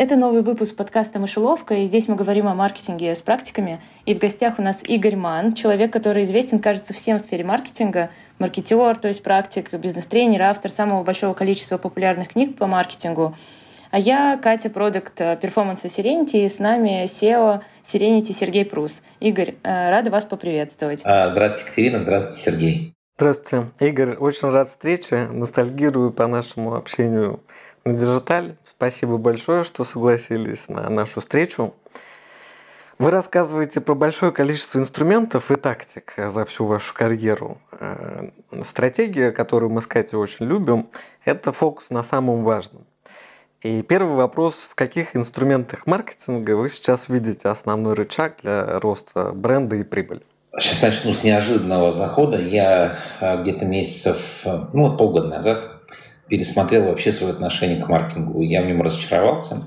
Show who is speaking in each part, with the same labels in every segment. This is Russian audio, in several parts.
Speaker 1: Это новый выпуск подкаста «Мышеловка», и здесь мы говорим о маркетинге с практиками. И в гостях у нас Игорь Ман, человек, который известен, кажется, всем в сфере маркетинга. Маркетер, то есть практик, бизнес-тренер, автор самого большого количества популярных книг по маркетингу. А я Катя, продукт перформанса Serenity, и с нами SEO Serenity Сергей Прус. Игорь, э, рада вас поприветствовать.
Speaker 2: А, здравствуйте, Екатерина, здравствуйте, Сергей.
Speaker 3: Здравствуйте, Игорь. Очень рад встрече. Ностальгирую по нашему общению на. Спасибо большое, что согласились на нашу встречу. Вы рассказываете про большое количество инструментов и тактик за всю вашу карьеру. Э, стратегия, которую мы с Катей очень любим, это фокус на самом важном. И первый вопрос, в каких инструментах маркетинга вы сейчас видите основной рычаг для роста бренда и прибыли?
Speaker 2: Сейчас начну с неожиданного захода. Я э, где-то месяцев, э, ну, полгода назад пересмотрел вообще свое отношение к маркетингу. Я в нем разочаровался,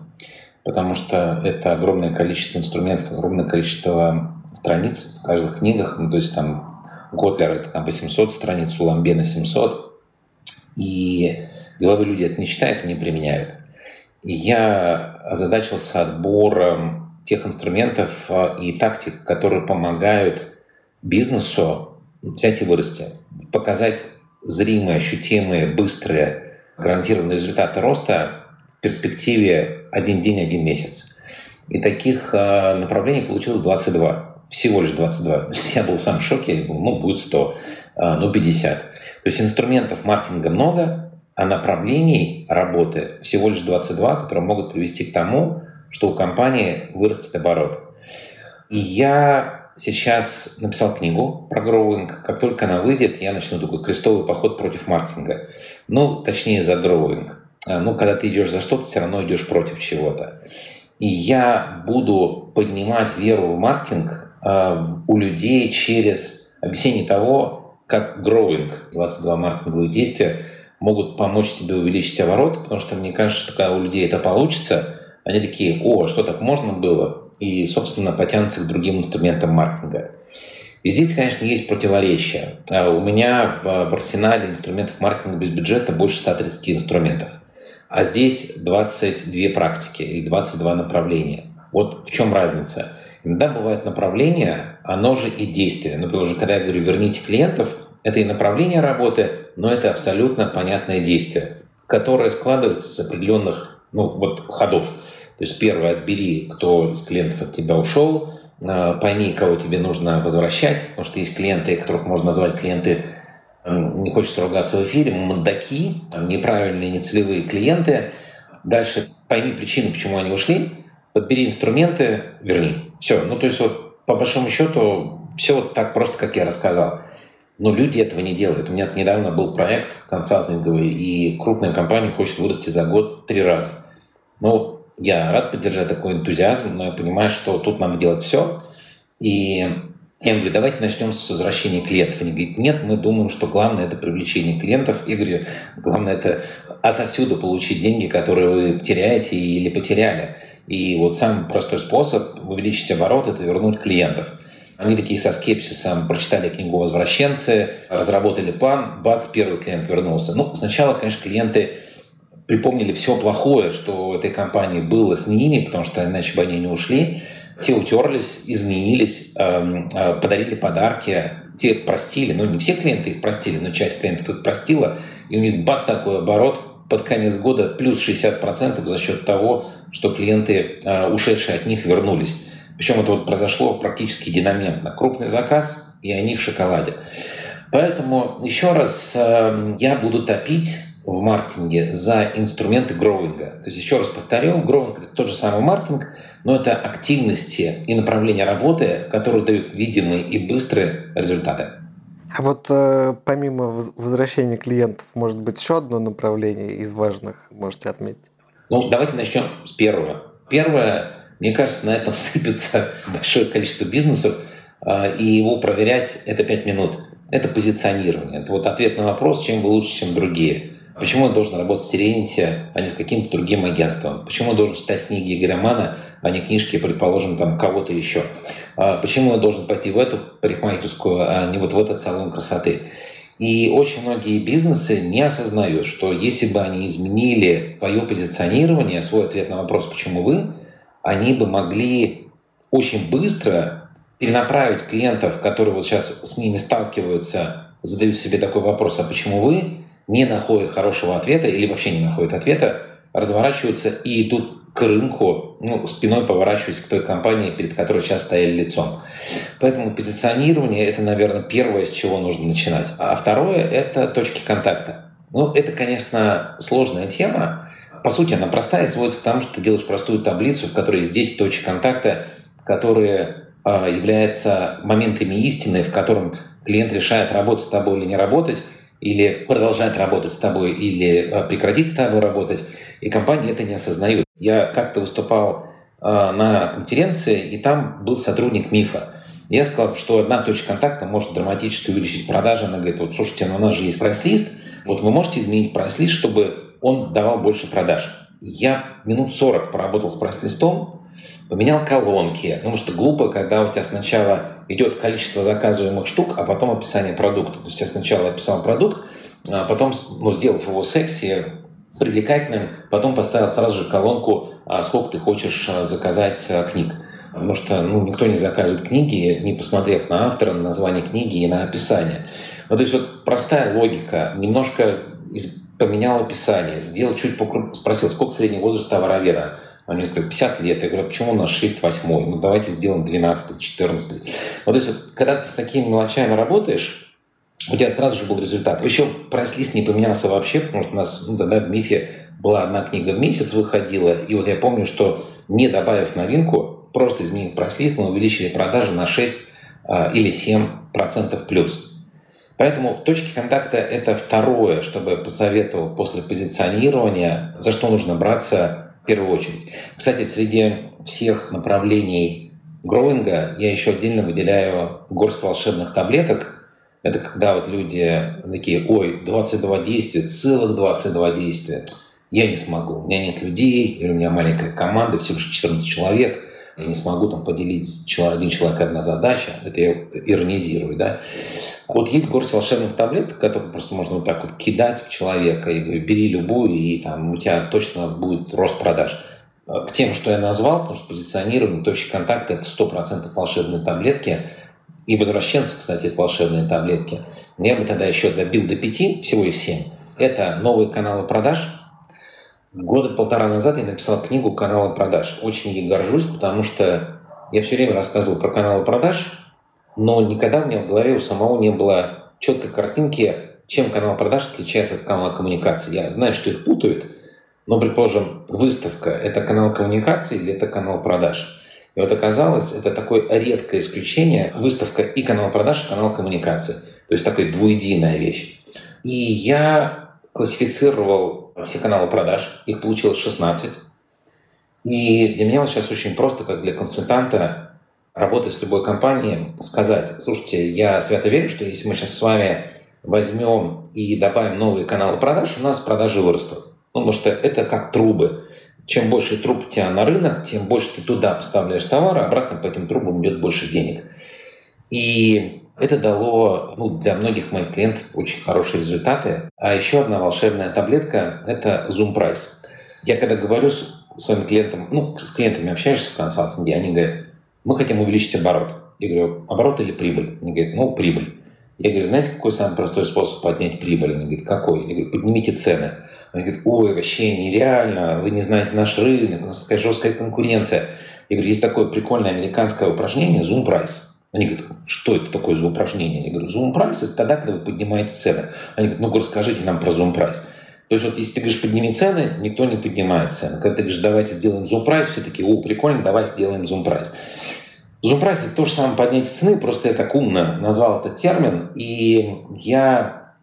Speaker 2: потому что это огромное количество инструментов, огромное количество страниц в каждых книгах. Ну, то есть там Готлер это там 800 страниц, у Ламбена 700. И деловые люди это не читают и не применяют. И я озадачился отбором тех инструментов а, и тактик, которые помогают бизнесу взять и вырасти, показать зримые, ощутимые, быстрые гарантированные результаты роста в перспективе один день, один месяц. И таких э, направлений получилось 22. Всего лишь 22. Я был сам в шоке, я думал, ну, будет 100, э, ну, 50. То есть инструментов маркетинга много, а направлений работы всего лишь 22, которые могут привести к тому, что у компании вырастет оборот. И я сейчас написал книгу про гроуинг. Как только она выйдет, я начну такой крестовый поход против маркетинга. Ну, точнее, за гроуинг. А, ну, когда ты идешь за что-то, все равно идешь против чего-то. И я буду поднимать веру в маркетинг э, у людей через объяснение того, как гроуинг, 22 маркетинговые действия, могут помочь тебе увеличить оборот, потому что мне кажется, что когда у людей это получится, они такие, о, что так можно было? И, собственно, потянутся к другим инструментам маркетинга. И здесь, конечно, есть противоречия. А у меня в, арсенале инструментов маркетинга без бюджета больше 130 инструментов. А здесь 22 практики и 22 направления. Вот в чем разница. Иногда бывает направление, оно же и действие. Например, уже когда я говорю «верните клиентов», это и направление работы, но это абсолютно понятное действие, которое складывается с определенных ну, вот, ходов. То есть первое, отбери, кто из клиентов от тебя ушел, а, пойми, кого тебе нужно возвращать, потому что есть клиенты, которых можно назвать клиенты, не хочется ругаться в эфире, мандаки, неправильные, нецелевые клиенты. Дальше пойми причину, почему они ушли, подбери инструменты, верни. Все. Ну, то есть вот по большому счету все вот так просто, как я рассказал. Но люди этого не делают. У меня недавно был проект консалтинговый, и крупная компания хочет вырасти за год три раза. Ну, я рад поддержать такой энтузиазм, но я понимаю, что тут надо делать все. И я говорю, давайте начнем с возвращения клиентов. Они говорят, нет, мы думаем, что главное это привлечение клиентов. Я говорю, главное это отовсюду получить деньги, которые вы теряете или потеряли. И вот самый простой способ увеличить оборот – это вернуть клиентов. Они такие со скепсисом прочитали книгу «Возвращенцы», разработали план, бац, первый клиент вернулся. Ну, сначала, конечно, клиенты припомнили все плохое, что у этой компании было с ними, потому что иначе бы они не ушли. Те утерлись, изменились, эм, э, подарили подарки, те простили, ну не все клиенты их простили, но часть клиентов их простила, и у них бац такой оборот под конец года плюс 60% за счет того, что клиенты, э, ушедшие от них, вернулись. Причем это вот произошло практически динаментно. Крупный заказ, и они в шоколаде. Поэтому еще раз эм, я буду топить в маркетинге за инструменты гроуинга. То есть, еще раз повторю, гроуинг – это тот же самый маркетинг, но это активности и направления работы, которые дают видимые и быстрые результаты.
Speaker 3: А вот э, помимо возвращения клиентов, может быть, еще одно направление из важных можете отметить?
Speaker 2: Ну, давайте начнем с первого. Первое, мне кажется, на этом сыпется большое количество бизнесов, э, и его проверять – это 5 минут. Это позиционирование. Это вот ответ на вопрос, чем вы лучше, чем другие. Почему он должен работать с Serenity, а не с каким-то другим агентством? Почему он должен читать книги Игоря Мана, а не книжки, предположим, там кого-то еще? А почему он должен пойти в эту парикмахерскую, а не вот в этот салон красоты? И очень многие бизнесы не осознают, что если бы они изменили свое позиционирование, свой ответ на вопрос «почему вы?», они бы могли очень быстро перенаправить клиентов, которые вот сейчас с ними сталкиваются, задают себе такой вопрос «а почему вы?», не находят хорошего ответа или вообще не находят ответа, разворачиваются и идут к рынку, ну, спиной поворачиваясь к той компании, перед которой сейчас стояли лицом. Поэтому позиционирование – это, наверное, первое, с чего нужно начинать. А второе – это точки контакта. Ну, это, конечно, сложная тема. По сути, она простая, сводится к тому, что ты делаешь простую таблицу, в которой есть 10 точек контакта, которые э, являются моментами истины, в котором клиент решает, работать с тобой или не работать, или продолжать работать с тобой, или э, прекратить с тобой работать. И компании это не осознают. Я как-то выступал э, на конференции, и там был сотрудник МИФа. Я сказал, что одна точка контакта может драматически увеличить продажи. Она говорит, вот слушайте, ну у нас же есть прайс-лист, вот вы можете изменить прайс-лист, чтобы он давал больше продаж. Я минут 40 поработал с прайс-листом, поменял колонки. Потому что глупо, когда у тебя сначала идет количество заказываемых штук, а потом описание продукта. То есть я сначала описал продукт, а потом, ну, сделав его секси, привлекательным, потом поставил сразу же колонку, а сколько ты хочешь а, заказать а, книг. Потому что ну, никто не заказывает книги, не посмотрев на автора, на название книги и на описание. Ну, то есть вот простая логика, немножко из, поменял описание, сделал чуть покрупнее, спросил, сколько средний возраст товароведа. Они сказали, 50 лет. Я говорю, почему у нас шрифт 8? Ну, давайте сделаем 12, 14. Вот, то есть, вот, когда ты с такими мелочами работаешь, у тебя сразу же был результат. Причем прайс-лист не поменялся вообще, потому что у нас ну, тогда в МИФе была одна книга в месяц выходила, и вот я помню, что не добавив новинку, просто изменив прайс-лист, мы увеличили продажи на 6 а, или 7 процентов плюс. Поэтому точки контакта – это второе, чтобы посоветовал после позиционирования, за что нужно браться в первую очередь. Кстати, среди всех направлений гроинга я еще отдельно выделяю горсть волшебных таблеток – это когда вот люди такие, ой, 22 действия, целых 22 действия. Я не смогу, у меня нет людей, или у меня маленькая команда, всего лишь 14 человек, я не смогу там поделить один человек одна задача, это я иронизирую, да. Вот есть горсть волшебных таблеток, которые просто можно вот так вот кидать в человека, и говорю, бери любую, и там у тебя точно будет рост продаж. К тем, что я назвал, потому что позиционирование, точки контакта – это 100% волшебные таблетки – и возвращенцы, кстати, это волшебные таблетки. Я бы тогда еще добил до пяти, всего их семь. Это новые каналы продаж. Года полтора назад я написал книгу «Каналы продаж». Очень ей горжусь, потому что я все время рассказывал про каналы продаж, но никогда у меня в голове у самого не было четкой картинки, чем канал продаж отличается от канала коммуникации. Я знаю, что их путают, но, предположим, выставка – это канал коммуникации или это канал продаж? И вот оказалось, это такое редкое исключение, выставка и канал продаж, и канал коммуникации. То есть такая двуединая вещь. И я классифицировал все каналы продаж, их получилось 16. И для меня вот сейчас очень просто, как для консультанта, работать с любой компанией, сказать, слушайте, я свято верю, что если мы сейчас с вами возьмем и добавим новые каналы продаж, у нас продажи вырастут. Ну, потому что это как трубы чем больше труб у тебя на рынок, тем больше ты туда поставляешь товары, а обратно по этим трубам идет больше денег. И это дало ну, для многих моих клиентов очень хорошие результаты. А еще одна волшебная таблетка – это Zoom Price. Я когда говорю с своим клиентом, ну, с клиентами общаешься в консалтинге, они говорят, мы хотим увеличить оборот. Я говорю, оборот или прибыль? Они говорят, ну, прибыль. Я говорю, знаете, какой самый простой способ поднять прибыль? Они говорят, какой? Я говорю, поднимите цены. Они говорят, ой, вообще нереально, вы не знаете наш рынок, у нас такая жесткая конкуренция. Я говорю, есть такое прикольное американское упражнение Zoom Price. Они говорят, что это такое за упражнение? Я говорю, Zoom Price – это тогда, когда вы поднимаете цены. Они говорят, ну, расскажите нам про Zoom Price. То есть вот если ты говоришь, подними цены, никто не поднимает цены. Когда ты говоришь, давайте сделаем Zoom Price, все такие, о, прикольно, давай сделаем Zoom Price. Зумпрайс – это то же самое поднятие цены, просто я так умно назвал этот термин, и я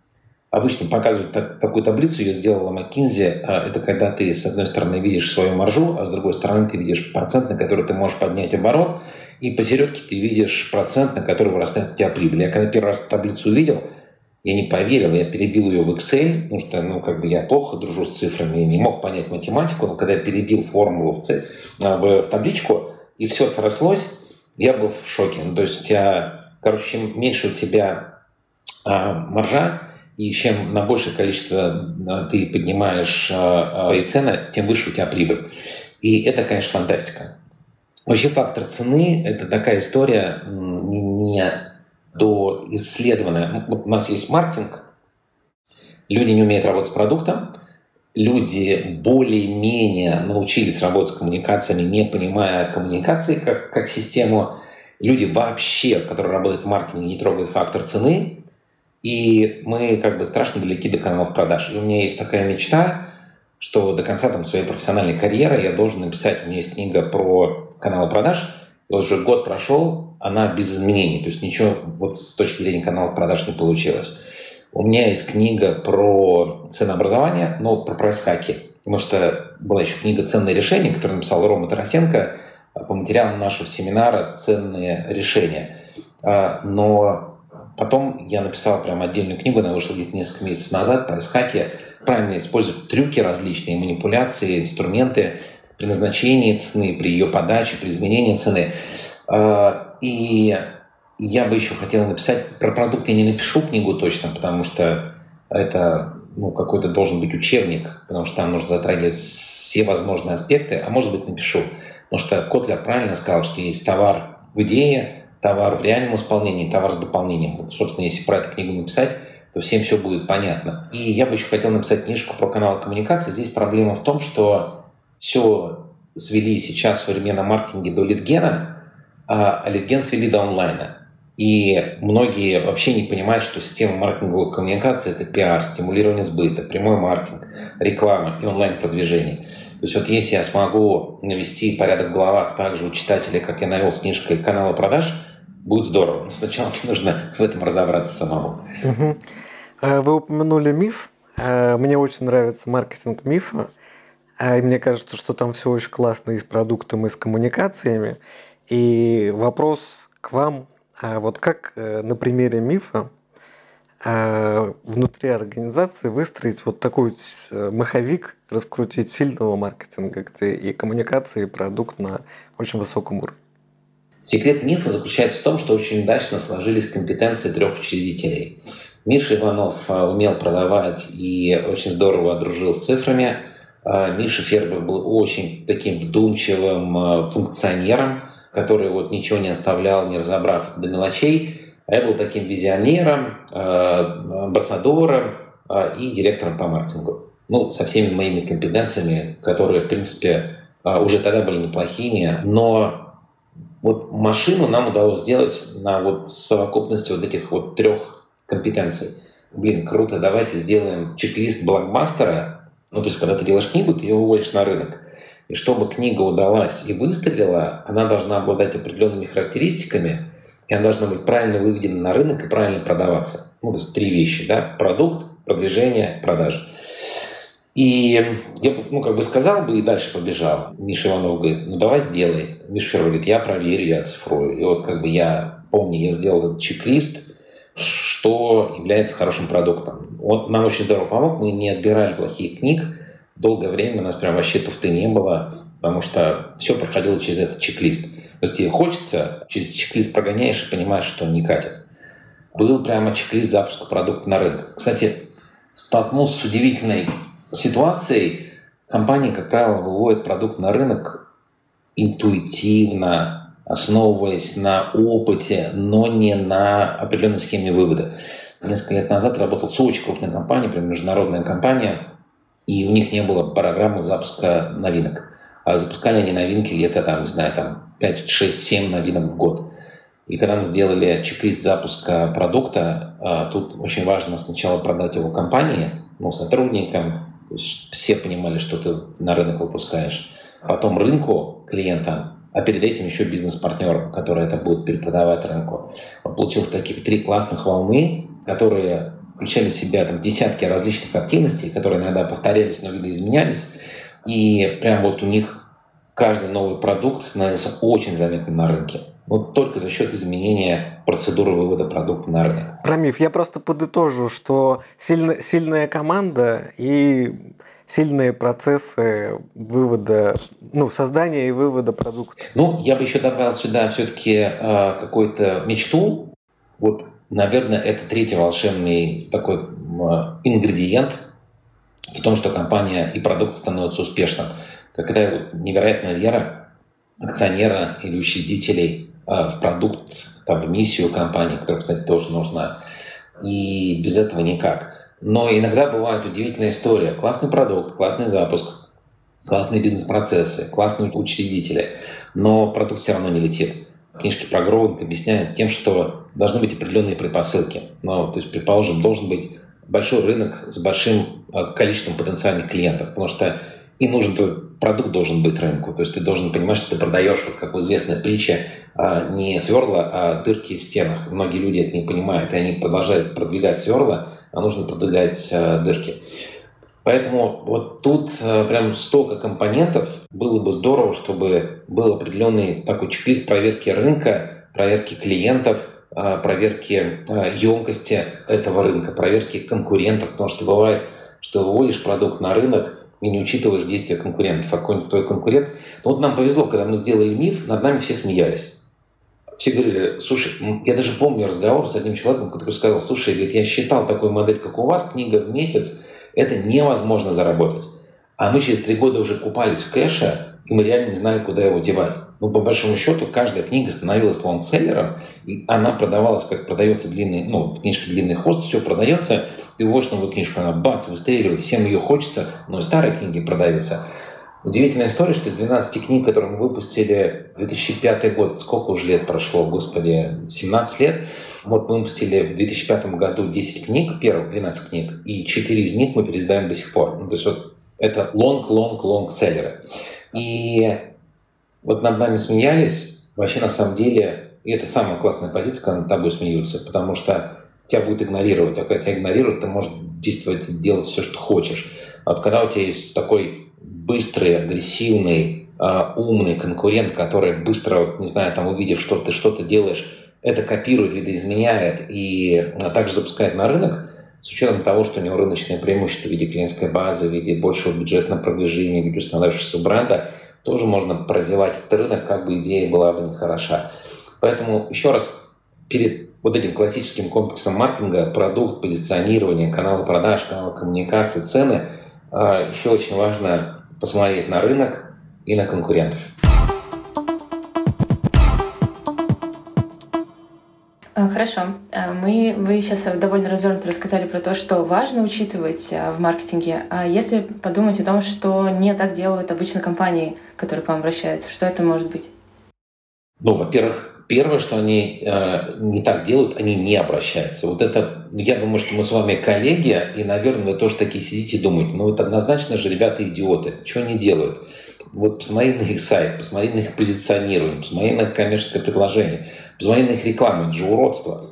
Speaker 2: обычно показываю так, такую таблицу, ее сделала McKinsey. А, это когда ты, с одной стороны, видишь свою маржу, а с другой стороны, ты видишь процент, на который ты можешь поднять оборот, и посередке ты видишь процент, на который вырастает у тебя прибыль. Я когда первый раз таблицу увидел, я не поверил, я перебил ее в Excel, потому что, ну, как бы я плохо дружу с цифрами, я не мог понять математику, но когда я перебил формулу в, ц... А, в, табличку, и все срослось, я был в шоке. Ну, то есть тебя, короче, чем меньше у тебя а, маржа, и чем на большее количество ты поднимаешь свои цены, тем выше у тебя прибыль. И это, конечно, фантастика. Вообще фактор цены – это такая история не до исследованная. Вот у нас есть маркетинг, люди не умеют работать с продуктом, люди более-менее научились работать с коммуникациями, не понимая коммуникации как, как систему. Люди вообще, которые работают в маркетинге, не трогают фактор цены. И мы как бы страшно далеки до каналов продаж. И у меня есть такая мечта, что до конца там, своей профессиональной карьеры я должен написать, у меня есть книга про каналы продаж, и вот уже год прошел, она без изменений, то есть ничего вот с точки зрения каналов продаж не получилось. У меня есть книга про ценообразование, но про прайс-хаки. Потому что была еще книга «Ценные решения», которую написал Рома Тарасенко по материалам нашего семинара «Ценные решения». А, но потом я написал прям отдельную книгу, она вышла где-то несколько месяцев назад, прайс-хаки. Правильно использовать трюки различные, манипуляции, инструменты при назначении цены, при ее подаче, при изменении цены. А, и я бы еще хотел написать, про продукт я не напишу книгу точно, потому что это ну, какой-то должен быть учебник, потому что там нужно затрагивать все возможные аспекты, а может быть напишу. Потому что Котлер правильно сказал, что есть товар в идее, товар в реальном исполнении, товар с дополнением. Вот, собственно, если про эту книгу написать, то всем все будет понятно. И я бы еще хотел написать книжку про канал коммуникации. Здесь проблема в том, что все свели сейчас в современном маркетинге до литгена, а литген свели до онлайна. И многие вообще не понимают, что система маркетинговой коммуникации – это пиар, стимулирование сбыта, прямой маркетинг, реклама и онлайн-продвижение. То есть вот если я смогу навести порядок в головах также у читателей, как я навел с книжкой канала продаж, будет здорово. Но сначала нужно в этом разобраться самому.
Speaker 3: Вы упомянули миф. Э, мне очень нравится маркетинг мифа. Э, и мне кажется, что там все очень классно и с продуктом, и с коммуникациями. И вопрос к вам вот как э, на примере мифа внутри организации выстроить вот такой э, маховик, раскрутить сильного маркетинга, где и коммуникация, и продукт на очень высоком уровне?
Speaker 2: Секрет мифа заключается в том, что очень удачно сложились компетенции трех учредителей. Миша Иванов э, умел продавать и очень здорово дружил с цифрами. Миша Фербер был очень таким вдумчивым функционером, который вот ничего не оставлял, не разобрав до мелочей. А я был таким визионером, э, амбассадором э, и директором по маркетингу. Ну, со всеми моими компетенциями, которые, в принципе, э, уже тогда были неплохими, но вот машину нам удалось сделать на вот совокупности вот этих вот трех компетенций. Блин, круто, давайте сделаем чек-лист блокбастера. Ну, то есть, когда ты делаешь книгу, ты ее уводишь на рынок. И чтобы книга удалась и выстрелила, она должна обладать определенными характеристиками, и она должна быть правильно выведена на рынок и правильно продаваться. Ну, то есть три вещи, да, продукт, продвижение, продажи. И я ну, как бы сказал бы и дальше побежал. Миша Иванов говорит, ну давай сделай. Миша Ферро говорит, я проверю, я оцифрую. И вот как бы я помню, я сделал этот чек-лист, что является хорошим продуктом. Он нам очень здорово помог, мы не отбирали плохих книг, долгое время у нас прям вообще туфты не было, потому что все проходило через этот чек-лист. То есть тебе хочется, через чек-лист прогоняешь и понимаешь, что он не катит. Был прямо чек-лист запуска продукта на рынок. Кстати, столкнулся с удивительной ситуацией. Компании, как правило, выводят продукт на рынок интуитивно, основываясь на опыте, но не на определенной схеме вывода. Несколько лет назад работал с очень крупной компанией, прям международная компания, и у них не было программы запуска новинок. А запускали они новинки где-то там, не знаю, там 5, 6, 7 новинок в год. И когда мы сделали чек-лист запуска продукта, а, тут очень важно сначала продать его компании, ну, сотрудникам, все понимали, что ты на рынок выпускаешь. Потом рынку, клиентам, а перед этим еще бизнес-партнерам, которые это будут перепродавать рынку. Вот получилось таких три классных волны, которые включали в себя там, десятки различных активностей, которые иногда повторялись, но видоизменялись. И прям вот у них каждый новый продукт становился очень заметным на рынке. Вот только за счет изменения процедуры вывода продукта на рынок.
Speaker 3: Рамив, я просто подытожу, что сильно, сильная команда и сильные процессы вывода, ну, создания и вывода продукта.
Speaker 2: Ну, я бы еще добавил сюда все-таки э, какую-то мечту. Вот наверное, это третий волшебный такой ингредиент в том, что компания и продукт становятся успешным. Когда вот невероятная вера акционера или учредителей а, в продукт, там, в миссию компании, которая, кстати, тоже нужна. И без этого никак. Но иногда бывает удивительная история. Классный продукт, классный запуск, классные бизнес-процессы, классные учредители, но продукт все равно не летит. Книжки про Гроуинг объясняют тем, что должны быть определенные предпосылки. Ну, то есть, предположим, должен быть большой рынок с большим а, количеством потенциальных клиентов, потому что и нужен твой продукт должен быть рынку. То есть ты должен понимать, что ты продаешь, вот как в известной притче, а, не сверла, а дырки в стенах. Многие люди это не понимают, и они продолжают продвигать сверла, а нужно продвигать а, дырки. Поэтому вот тут прям столько компонентов. Было бы здорово, чтобы был определенный такой чек-лист проверки рынка, проверки клиентов, проверки емкости этого рынка, проверки конкурентов, потому что бывает, что выводишь продукт на рынок, и не учитываешь действия конкурентов, а какой-нибудь твой конкурент. Но вот нам повезло, когда мы сделали миф, над нами все смеялись. Все говорили, слушай, я даже помню разговор с одним человеком, который сказал, слушай, говорит, я считал такую модель, как у вас, книга в месяц, это невозможно заработать. А мы через три года уже купались в кэше, и мы реально не знали, куда его девать. Ну, по большому счету, каждая книга становилась лонгселлером, и она продавалась, как продается длинный, ну, в книжке длинный хост, все продается, ты вводишь новую книжку, она бац, выстреливает, всем ее хочется, но и старые книги продаются. Удивительная история, что из 12 книг, которые мы выпустили в 2005 год, сколько уже лет прошло, господи, 17 лет, вот мы выпустили в 2005 году 10 книг, первых 12 книг, и 4 из них мы переиздаем до сих пор. Ну, то есть вот это long-long-long seller ы. И вот над нами смеялись, вообще на самом деле, и это самая классная позиция, когда над тобой смеются, потому что тебя будет игнорировать, а когда тебя игнорируют, ты можешь действовать, делать все, что хочешь. А вот когда у тебя есть такой быстрый, агрессивный, а, умный конкурент, который быстро, не знаю, там увидев, что ты что-то делаешь, это копирует, видоизменяет и а, также запускает на рынок, с учетом того, что у него рыночное преимущество в виде клиентской базы, в виде большего бюджетного продвижения, в виде установившегося бренда, тоже можно прозевать этот рынок, как бы идея была бы нехороша. Поэтому еще раз, перед вот этим классическим комплексом маркетинга, продукт, позиционирование, каналы продаж, каналы коммуникации, цены, а, еще очень важно посмотреть на рынок и на конкурентов.
Speaker 1: Хорошо. А, мы, вы сейчас довольно развернуто рассказали про то, что важно учитывать а, в маркетинге. А если подумать о том, что не так делают обычно компании, которые к вам обращаются, что это может быть?
Speaker 2: Ну, во-первых, первое, что они э, не так делают, они не обращаются. Вот это, я думаю, что мы с вами коллеги, и, наверное, вы тоже такие сидите и думаете, ну, вот однозначно же ребята идиоты, что они делают? Вот посмотри на их сайт, посмотри на их позиционирование, посмотри на их коммерческое предложение, посмотри на их рекламу, это же уродство.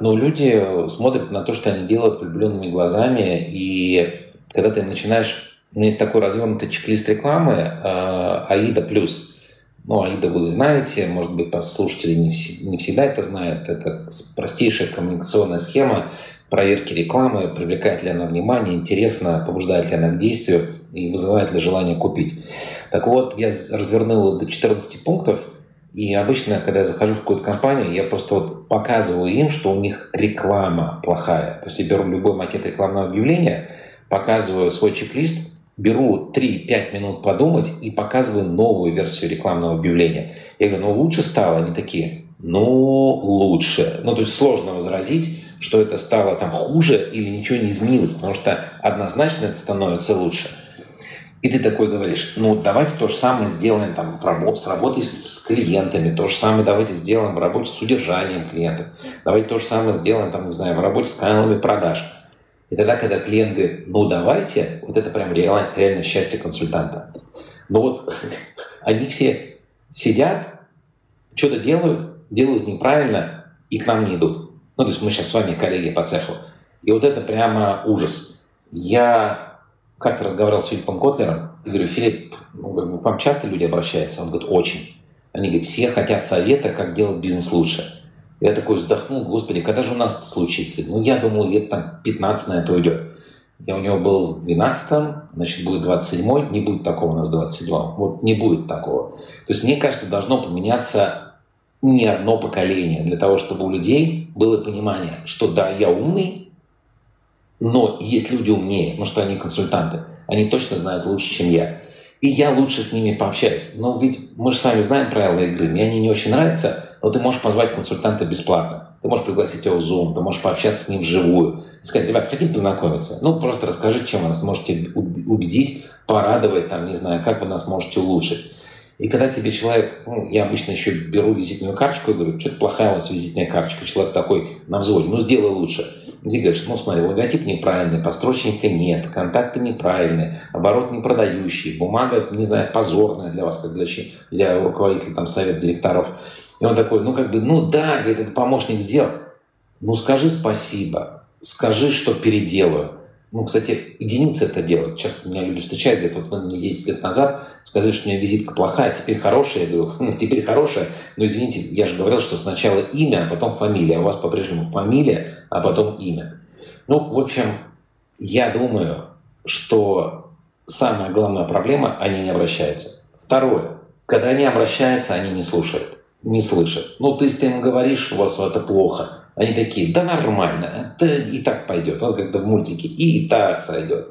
Speaker 2: Но люди смотрят на то, что они делают влюбленными глазами, и когда ты начинаешь... У меня есть такой развернутый чек-лист рекламы э, «Аида плюс». Ну, Аида вы знаете, может быть, слушатели не, не всегда это знают. Это простейшая коммуникационная схема проверки рекламы, привлекает ли она внимание, интересно, побуждает ли она к действию и вызывает ли желание купить. Так вот, я развернул до 14 пунктов, и обычно, когда я захожу в какую-то компанию, я просто вот показываю им, что у них реклама плохая. То есть я беру любой макет рекламного объявления, показываю свой чек-лист, беру 3-5 минут подумать и показываю новую версию рекламного объявления. Я говорю, ну лучше стало? Они такие, ну лучше. Ну то есть сложно возразить, что это стало там хуже или ничего не изменилось, потому что однозначно это становится лучше. И ты такой говоришь, ну давайте то же самое сделаем там, с работой с клиентами, то же самое давайте сделаем в работе с удержанием клиентов, давайте то же самое сделаем там, не знаю, в работе с каналами продаж. И тогда, когда клиент говорит, ну давайте, вот это прям реально, реально счастье консультанта. Но вот они все сидят, что-то делают, делают неправильно и к нам не идут. Ну, то есть мы сейчас с вами коллеги по цеху. И вот это прямо ужас. Я как-то разговаривал с Филиппом Котлером и говорю, Филипп, ну, к вам часто люди обращаются? Он говорит, очень. Они говорят, все хотят совета, как делать бизнес лучше. Я такой вздохнул, господи, когда же у нас это случится? Ну, я думал, лет там 15 на это уйдет. Я у него был в 12 значит, будет 27 не будет такого у нас в 27 Вот не будет такого. То есть, мне кажется, должно поменяться не одно поколение для того, чтобы у людей было понимание, что да, я умный, но есть люди умнее, потому что они консультанты. Они точно знают лучше, чем я. И я лучше с ними пообщаюсь. Но ведь мы же с вами знаем правила игры. Мне они не очень нравятся, но ты можешь позвать консультанта бесплатно. Ты можешь пригласить его в Zoom, ты можешь пообщаться с ним вживую. Сказать, ребят, хотите познакомиться? Ну, просто расскажите, чем вы нас можете убедить, порадовать, там, не знаю, как вы нас можете улучшить. И когда тебе человек, ну, я обычно еще беру визитную карточку и говорю, что-то плохая у вас визитная карточка. Человек такой на взводе, ну, сделай лучше. Ты говоришь, ну, смотри, логотип неправильный, построчника нет, контакты неправильные, оборот не продающий, бумага, не знаю, позорная для вас, как для, для руководителя там, совета директоров. И он такой, ну, как бы, ну, да, говорит, это помощник сделал. Ну, скажи спасибо, скажи, что переделаю. Ну, кстати, единицы это делают. Часто меня люди встречают, говорят, вот вы мне 10 лет назад сказали, что у меня визитка плохая, а теперь хорошая. Я говорю, хм, теперь хорошая. Но извините, я же говорил, что сначала имя, а потом фамилия. А у вас по-прежнему фамилия, а потом имя. Ну, в общем, я думаю, что самая главная проблема – они не обращаются. Второе. Когда они обращаются, они не слушают, не слышат. Ну, ты, если им говоришь, у вас это плохо – они такие, да нормально, да и так пойдет. Вот когда в мультике, и так сойдет.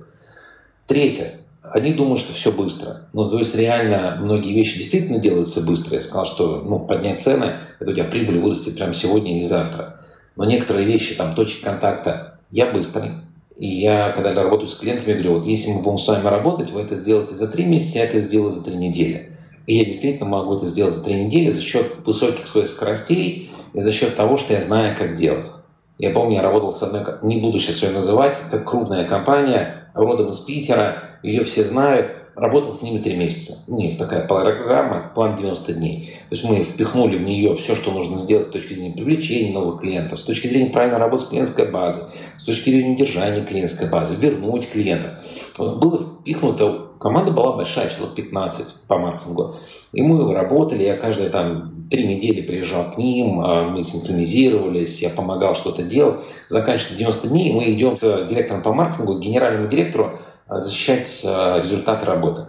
Speaker 2: Третье. Они думают, что все быстро. Ну, то есть реально многие вещи действительно делаются быстро. Я сказал, что ну, поднять цены, это у тебя прибыль вырастет прямо сегодня или завтра. Но некоторые вещи, там, точки контакта, я быстрый. И я, когда я работаю с клиентами, говорю, вот если мы будем с вами работать, вы это сделаете за три месяца, я это сделаю за три недели. И я действительно могу это сделать за три недели за счет высоких своих скоростей, и за счет того, что я знаю, как делать. Я помню, я работал с одной, не буду сейчас ее называть, это крупная компания, родом из Питера, ее все знают, работал с ними три месяца. У меня есть такая программа, план 90 дней. То есть мы впихнули в нее все, что нужно сделать с точки зрения привлечения новых клиентов, с точки зрения правильной работы с клиентской базой, с точки зрения удержания клиентской базы, вернуть клиентов. Было впихнуто, команда была большая, человек 15 по маркетингу. И мы работали, я каждые там три недели приезжал к ним, а, мы синхронизировались, я помогал что-то делать. Заканчивается 90 дней, мы идем с директором по маркетингу, генеральному директору, защищать а, результаты работы.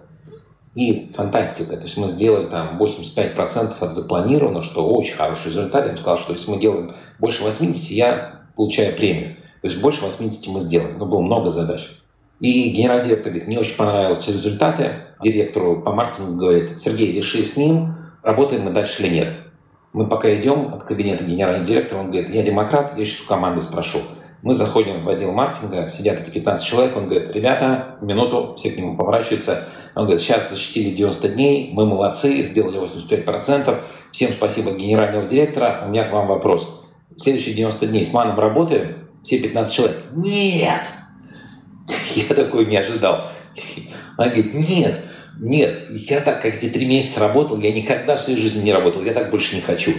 Speaker 2: И фантастика. То есть мы сделали там 85% от запланированного, что очень хороший результат. Я сказал, что если мы делаем больше 80, я получаю премию. То есть больше 80 мы сделали. Но было много задач. И генеральный директор говорит, мне очень понравились результаты. Директору по маркетингу говорит, Сергей, реши с ним, работаем мы дальше или нет. Мы пока идем от кабинета генерального директора, он говорит, я демократ, я сейчас у команды спрошу. Мы заходим в отдел маркетинга, сидят эти 15 человек, он говорит, ребята, минуту, все к нему поворачиваются. Он говорит, сейчас защитили 90 дней, мы молодцы, сделали 85%, всем спасибо генерального директора, у меня к вам вопрос. Следующие 90 дней с маном работаем, все 15 человек. Нет! Я такой не ожидал. Он говорит, нет, нет, я так как эти три месяца работал, я никогда в своей жизни не работал, я так больше не хочу.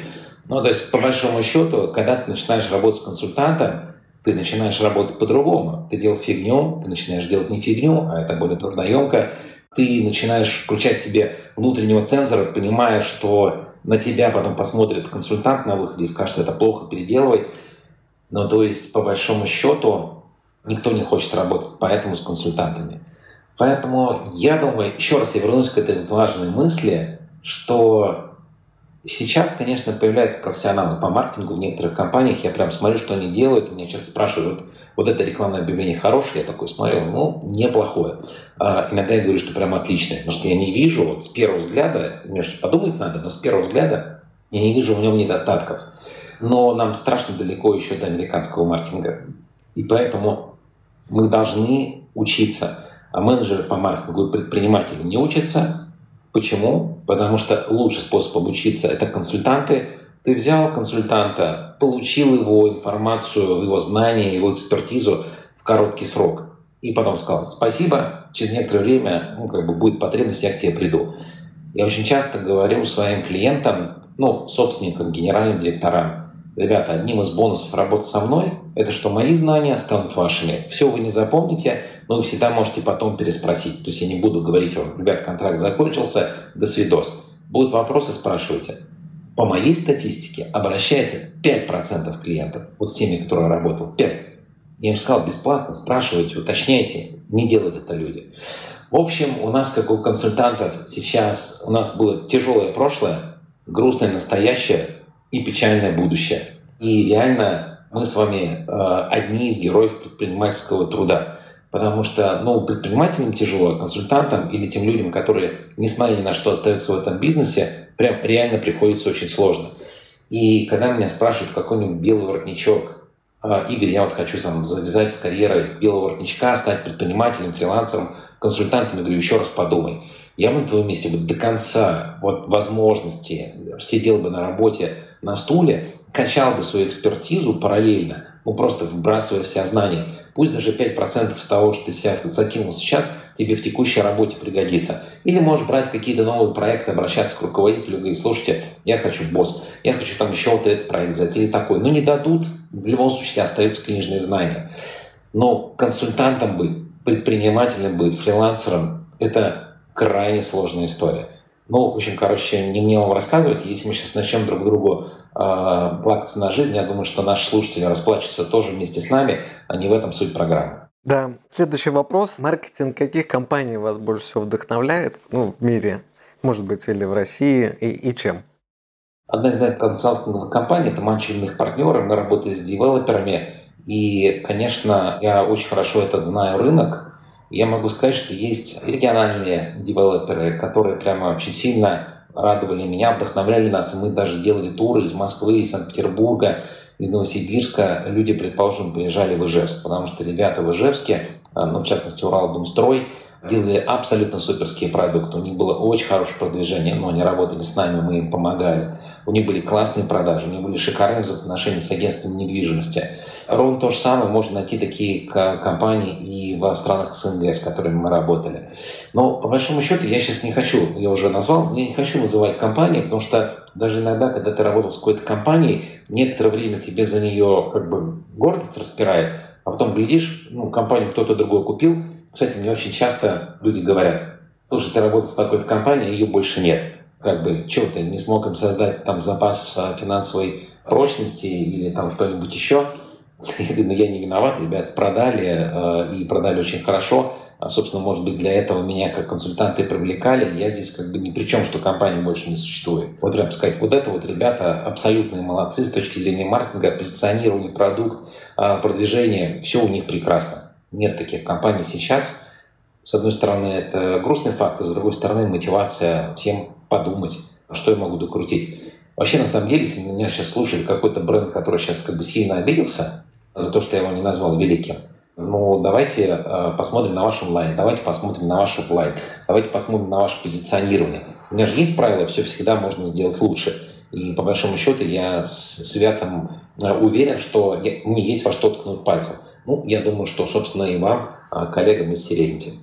Speaker 2: Ну, то есть, по большому счету, когда ты начинаешь работать с консультантом, ты начинаешь работать по-другому. Ты делал фигню, ты начинаешь делать не фигню, а это более трудоемко. Ты начинаешь включать себе внутреннего цензора, понимая, что на тебя потом посмотрит консультант на выходе и скажет, что это плохо, переделывай. Но то есть, по большому счету, никто не хочет работать поэтому с консультантами. Поэтому я думаю, еще раз я вернусь к этой важной мысли, что Сейчас, конечно, появляются профессионалы по маркетингу в некоторых компаниях. Я прям смотрю, что они делают. Меня часто спрашивают, вот, это рекламное объявление хорошее? Я такой смотрел, ну, неплохое. А, иногда я говорю, что прям отличное. Потому что я не вижу, вот с первого взгляда, мне же подумать надо, но с первого взгляда я не вижу в нем недостатков. Но нам страшно далеко еще до американского маркетинга. И поэтому мы должны учиться. А менеджеры по маркетингу и предприниматели не учатся, Почему? Потому что лучший способ обучиться – это консультанты. Ты взял консультанта, получил его информацию, его знания, его экспертизу в короткий срок. И потом сказал «спасибо, через некоторое время ну, как бы будет потребность, я к тебе приду». Я очень часто говорю своим клиентам, ну, собственникам, генеральным директорам, ребята, одним из бонусов работы со мной – это что мои знания станут вашими. Все вы не запомните, но вы всегда можете потом переспросить. То есть я не буду говорить вам, ребят, контракт закончился, до свидос. Будут вопросы, спрашивайте. По моей статистике обращается 5% клиентов, вот с теми, которые работал, 5. Я им сказал, бесплатно, спрашивайте, уточняйте, не делают это люди. В общем, у нас, как у консультантов, сейчас у нас было тяжелое прошлое, грустное настоящее, и печальное будущее. И реально мы с вами э, одни из героев предпринимательского труда. Потому что ну, предпринимателям тяжело, консультантам или тем людям, которые, несмотря ни на что, остаются в этом бизнесе, прям реально приходится очень сложно. И когда меня спрашивают какой-нибудь белый воротничок, «А, Игорь, я вот хочу сам завязать с карьерой белого воротничка, стать предпринимателем, фрилансером, консультантом, я говорю, еще раз подумай. Я бы на твоем месте вот до конца вот возможности сидел бы на работе на стуле, качал бы свою экспертизу параллельно, ну просто вбрасывая все знания. Пусть даже 5% из того, что ты себя закинул сейчас, тебе в текущей работе пригодится. Или можешь брать какие-то новые проекты, обращаться к руководителю и говорить, слушайте, я хочу босс, я хочу там еще вот этот проект взять или такой. Ну не дадут, в любом случае остаются книжные знания. Но консультантом быть, предпринимателем быть, фрилансером – это крайне сложная история. Ну, в общем, короче, не мне вам рассказывать. Если мы сейчас начнем друг другу э, плакаться на жизнь, я думаю, что наши слушатели расплачутся тоже вместе с нами, а не в этом суть программы.
Speaker 3: Да. Следующий вопрос. Маркетинг каких компаний вас больше всего вдохновляет ну, в мире? Может быть, или в России, и, и чем?
Speaker 2: Одна из моих консалтинговых компаний – это манчевных партнеры. Мы работаем с девелоперами. И, конечно, я очень хорошо этот знаю рынок – я могу сказать, что есть региональные девелоперы, которые прямо очень сильно радовали меня, вдохновляли нас, мы даже делали туры из Москвы, из Санкт-Петербурга, из Новосибирска. Люди, предположим, приезжали в Ижевск, потому что ребята в Ижевске, а, ну, в частности, Урал-Домстрой, делали абсолютно суперские продукты. У них было очень хорошее продвижение, но они работали с нами, мы им помогали. У них были классные продажи, у них были шикарные взаимоотношения с агентством недвижимости. Ровно то же самое можно найти такие компании и в странах СНГ, с которыми мы работали. Но по большому счету я сейчас не хочу, я уже назвал, я не хочу называть компании, потому что даже иногда, когда ты работал с какой-то компанией, некоторое время тебе за нее как бы гордость распирает, а потом глядишь, ну, компанию кто-то другой купил. Кстати, мне очень часто люди говорят, слушай, ты работал с такой-то компанией, ее больше нет. Как бы, что ты не смог им создать там запас а, финансовой прочности или там что-нибудь еще? Я ну, я не виноват, ребята продали э, и продали очень хорошо. А, собственно, может быть, для этого меня как консультанты привлекали. Я здесь как бы ни при чем, что компании больше не существует. Вот прям сказать, вот это вот ребята абсолютные молодцы с точки зрения маркетинга, позиционирования, продукт, э, продвижения. Все у них прекрасно. Нет таких компаний сейчас. С одной стороны, это грустный факт, а с другой стороны, мотивация всем подумать, что я могу докрутить. Вообще, на самом деле, если меня сейчас слушает какой-то бренд, который сейчас как бы сильно обиделся, за то, что я его не назвал великим. Ну, давайте э, посмотрим на ваш онлайн, давайте посмотрим на ваш офлайн, давайте посмотрим на ваше позиционирование. У меня же есть правила, все всегда можно сделать лучше. И по большому счету я с святым э, уверен, что я, мне есть во что ткнуть пальцем. Ну, я думаю, что, собственно, и вам, э, коллегам из Serenity.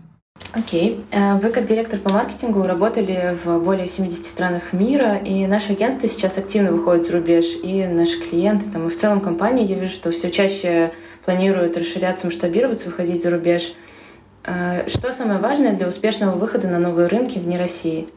Speaker 1: Окей. Okay. Э, вы как директор по маркетингу работали в более 70 странах мира, и наше агентство сейчас активно выходит за рубеж, и наши клиенты, там, и в целом компании, я вижу, что все чаще планируют расширяться, масштабироваться, выходить за рубеж. Э, что самое важное для успешного выхода на новые рынки вне России?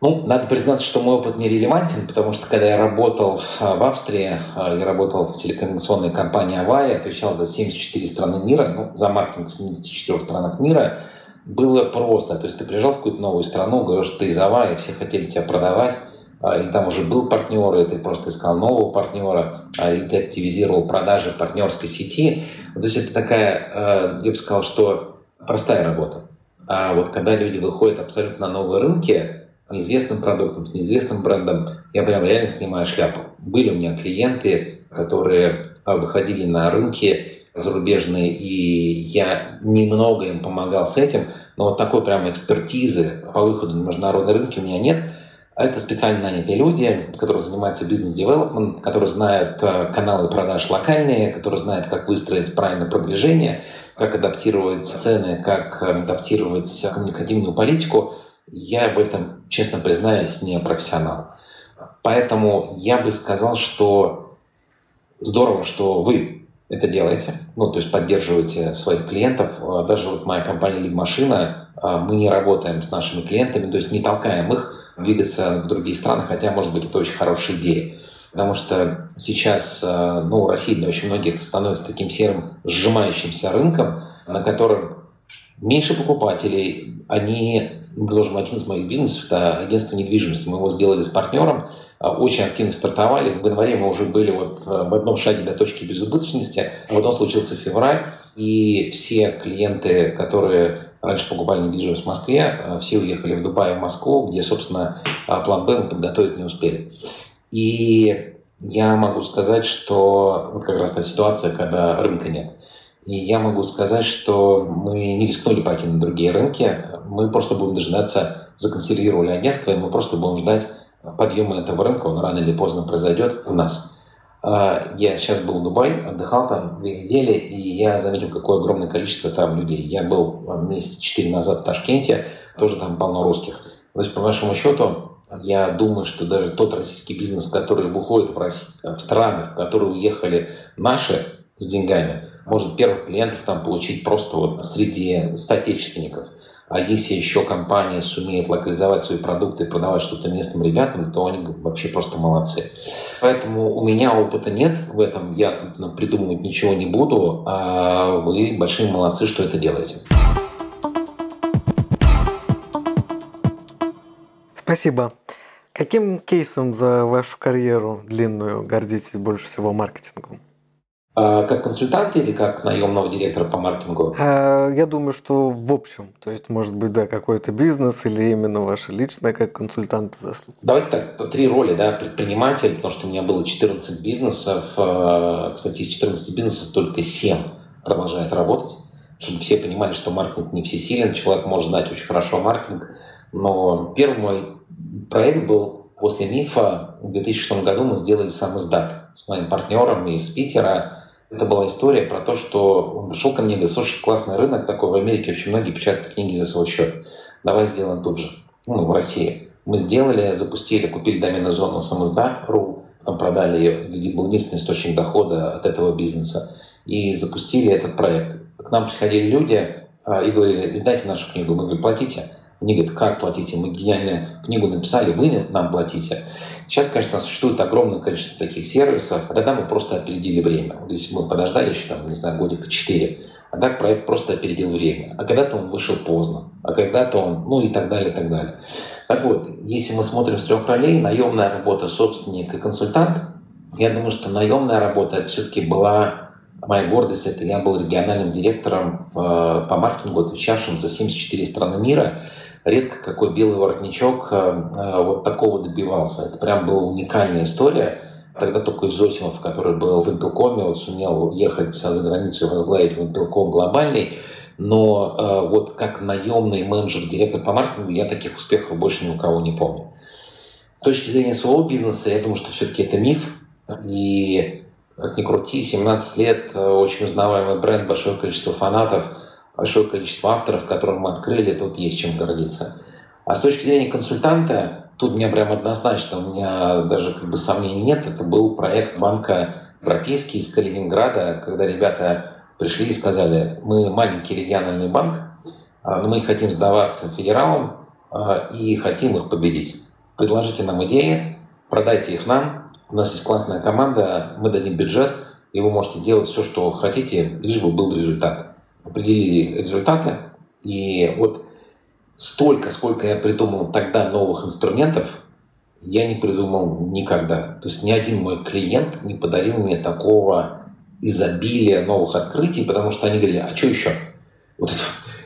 Speaker 2: Ну, надо признаться, что мой опыт не релевантен, потому что когда я работал э, в Австрии, я работал в телекоммуникационной компании Авая, отвечал за 74 страны мира, ну, за маркетинг в 74 странах мира, было просто. То есть ты приезжал в какую-то новую страну, говоришь, что ты из Ава, и все хотели тебя продавать, а, или там уже был партнер, и ты просто искал нового партнера, а, или ты активизировал продажи партнерской сети. То есть это такая, а, я бы сказал, что простая работа. А вот когда люди выходят абсолютно на новые рынки, неизвестным продуктом, с неизвестным брендом, я прям реально снимаю шляпу. Были у меня клиенты, которые выходили на рынки, зарубежные, и я немного им помогал с этим, но вот такой прям экспертизы по выходу на международные рынки у меня нет. А это специально нанятые люди, которые занимаются бизнес-девелопмент, которые знают э, каналы продаж локальные, которые знают, как выстроить правильное продвижение, как адаптировать цены, как адаптировать коммуникативную политику. Я в этом, честно признаюсь, не профессионал. Поэтому я бы сказал, что здорово, что вы это делаете, ну, то есть поддерживаете своих клиентов. А, даже вот моя компания Lead Машина, а, мы не работаем с нашими клиентами, то есть не толкаем их двигаться в другие страны, хотя, может быть, это очень хорошая идея. Потому что сейчас, а, ну, Россия для очень многих становится таким серым сжимающимся рынком, на котором Меньше покупателей. Они, предложим, один из моих бизнесов – это агентство недвижимости. Мы его сделали с партнером, а, очень активно стартовали. В январе мы уже были вот э, в одном шаге до точки безубыточности, а потом случился февраль, и все клиенты, которые раньше покупали недвижимость в Москве, э, все уехали в Дубай и в Москву, где, собственно, план Б мы подготовить не успели. И я могу сказать, что вот как раз та ситуация, когда рынка нет. И я могу сказать, что мы не рискнули пойти на другие рынки, мы просто будем дожидаться, законсервировали агентство, и мы просто будем ждать подъема этого рынка, он рано или поздно произойдет у нас. А, я сейчас был в Дубае, отдыхал там две недели, и я заметил, какое огромное количество там людей. Я был месяц четыре назад в Ташкенте, тоже там полно русских. То есть, по вашему счету, я думаю, что даже тот российский бизнес, который выходит в, России, в страны, в которые уехали наши с деньгами, может первых клиентов там получить просто вот среди соотечественников. А если еще компания сумеет локализовать свои продукты и продавать что-то местным ребятам, то они вообще просто молодцы. Поэтому у меня опыта нет в этом, я придумывать ничего не буду, а вы большие молодцы, что это делаете.
Speaker 3: Спасибо. Каким кейсом за вашу карьеру длинную гордитесь больше всего маркетингом?
Speaker 2: А, как консультант или как наемного директора по маркетингу?
Speaker 3: А, я думаю, что в общем. То есть, может быть, да, какой-то бизнес или именно ваше личное как консультант заслуг.
Speaker 2: Давайте так, три роли, да, предприниматель, потому что у меня было 14 бизнесов. А, кстати, из 14 бизнесов только 7 продолжает работать. Чтобы все понимали, что маркетинг не всесилен, человек может знать очень хорошо маркетинг. Но первый мой проект был после МИФа. В 2006 году мы сделали сам издат с моим партнером из Питера. Это была история про то, что он пришел ко мне и говорит, слушай, классный рынок такой, в Америке очень многие печатают книги за свой счет. Давай сделаем тут же, ну, в России. Мы сделали, запустили, купили доменную зону самоздат.ру, потом продали ее, был единственный источник дохода от этого бизнеса, и запустили этот проект. К нам приходили люди а, и говорили, издайте нашу книгу. Мы говорим, платите. Они говорят, как платите? Мы гениальную книгу написали, вы нам платите. Сейчас, конечно, существует огромное количество таких сервисов, а тогда мы просто опередили время. Вот если мы подождали еще, там, не знаю, годика 4, а так проект просто опередил время. А когда-то он вышел поздно, а когда-то он, ну и так далее, и так далее. Так вот, если мы смотрим с трех ролей, наемная работа, собственник и консультант, я думаю, что наемная работа все-таки была моя гордость, это я был региональным директором в, по маркетингу, отвечавшим за 74 страны мира редко какой белый воротничок э, э, вот такого добивался. Это прям была уникальная история. Тогда только Изосимов, который был в Интелкоме, вот сумел ехать за границу и возглавить в Интелком глобальный. Но э, вот как наемный менеджер, директор по маркетингу, я таких успехов больше ни у кого не помню. С точки зрения своего бизнеса, я думаю, что все-таки это миф. И как ни крути, 17 лет, очень узнаваемый бренд, большое количество фанатов – большое количество авторов, которые мы открыли, тут есть чем гордиться. А с точки зрения консультанта, тут у меня прям однозначно, у меня даже как бы сомнений нет. Это был проект банка европейский из Калининграда, когда ребята пришли и сказали, мы маленький региональный банк, а, но мы хотим сдаваться федералам а, и хотим их победить. Предложите нам идеи, продайте их нам, у нас есть классная команда, мы дадим бюджет, и вы можете делать все, что хотите, лишь бы был результат определили результаты. И вот столько, сколько я придумал тогда новых инструментов, я не придумал никогда. То есть ни один мой клиент не подарил мне такого изобилия новых открытий, потому что они говорили, а что еще? Вот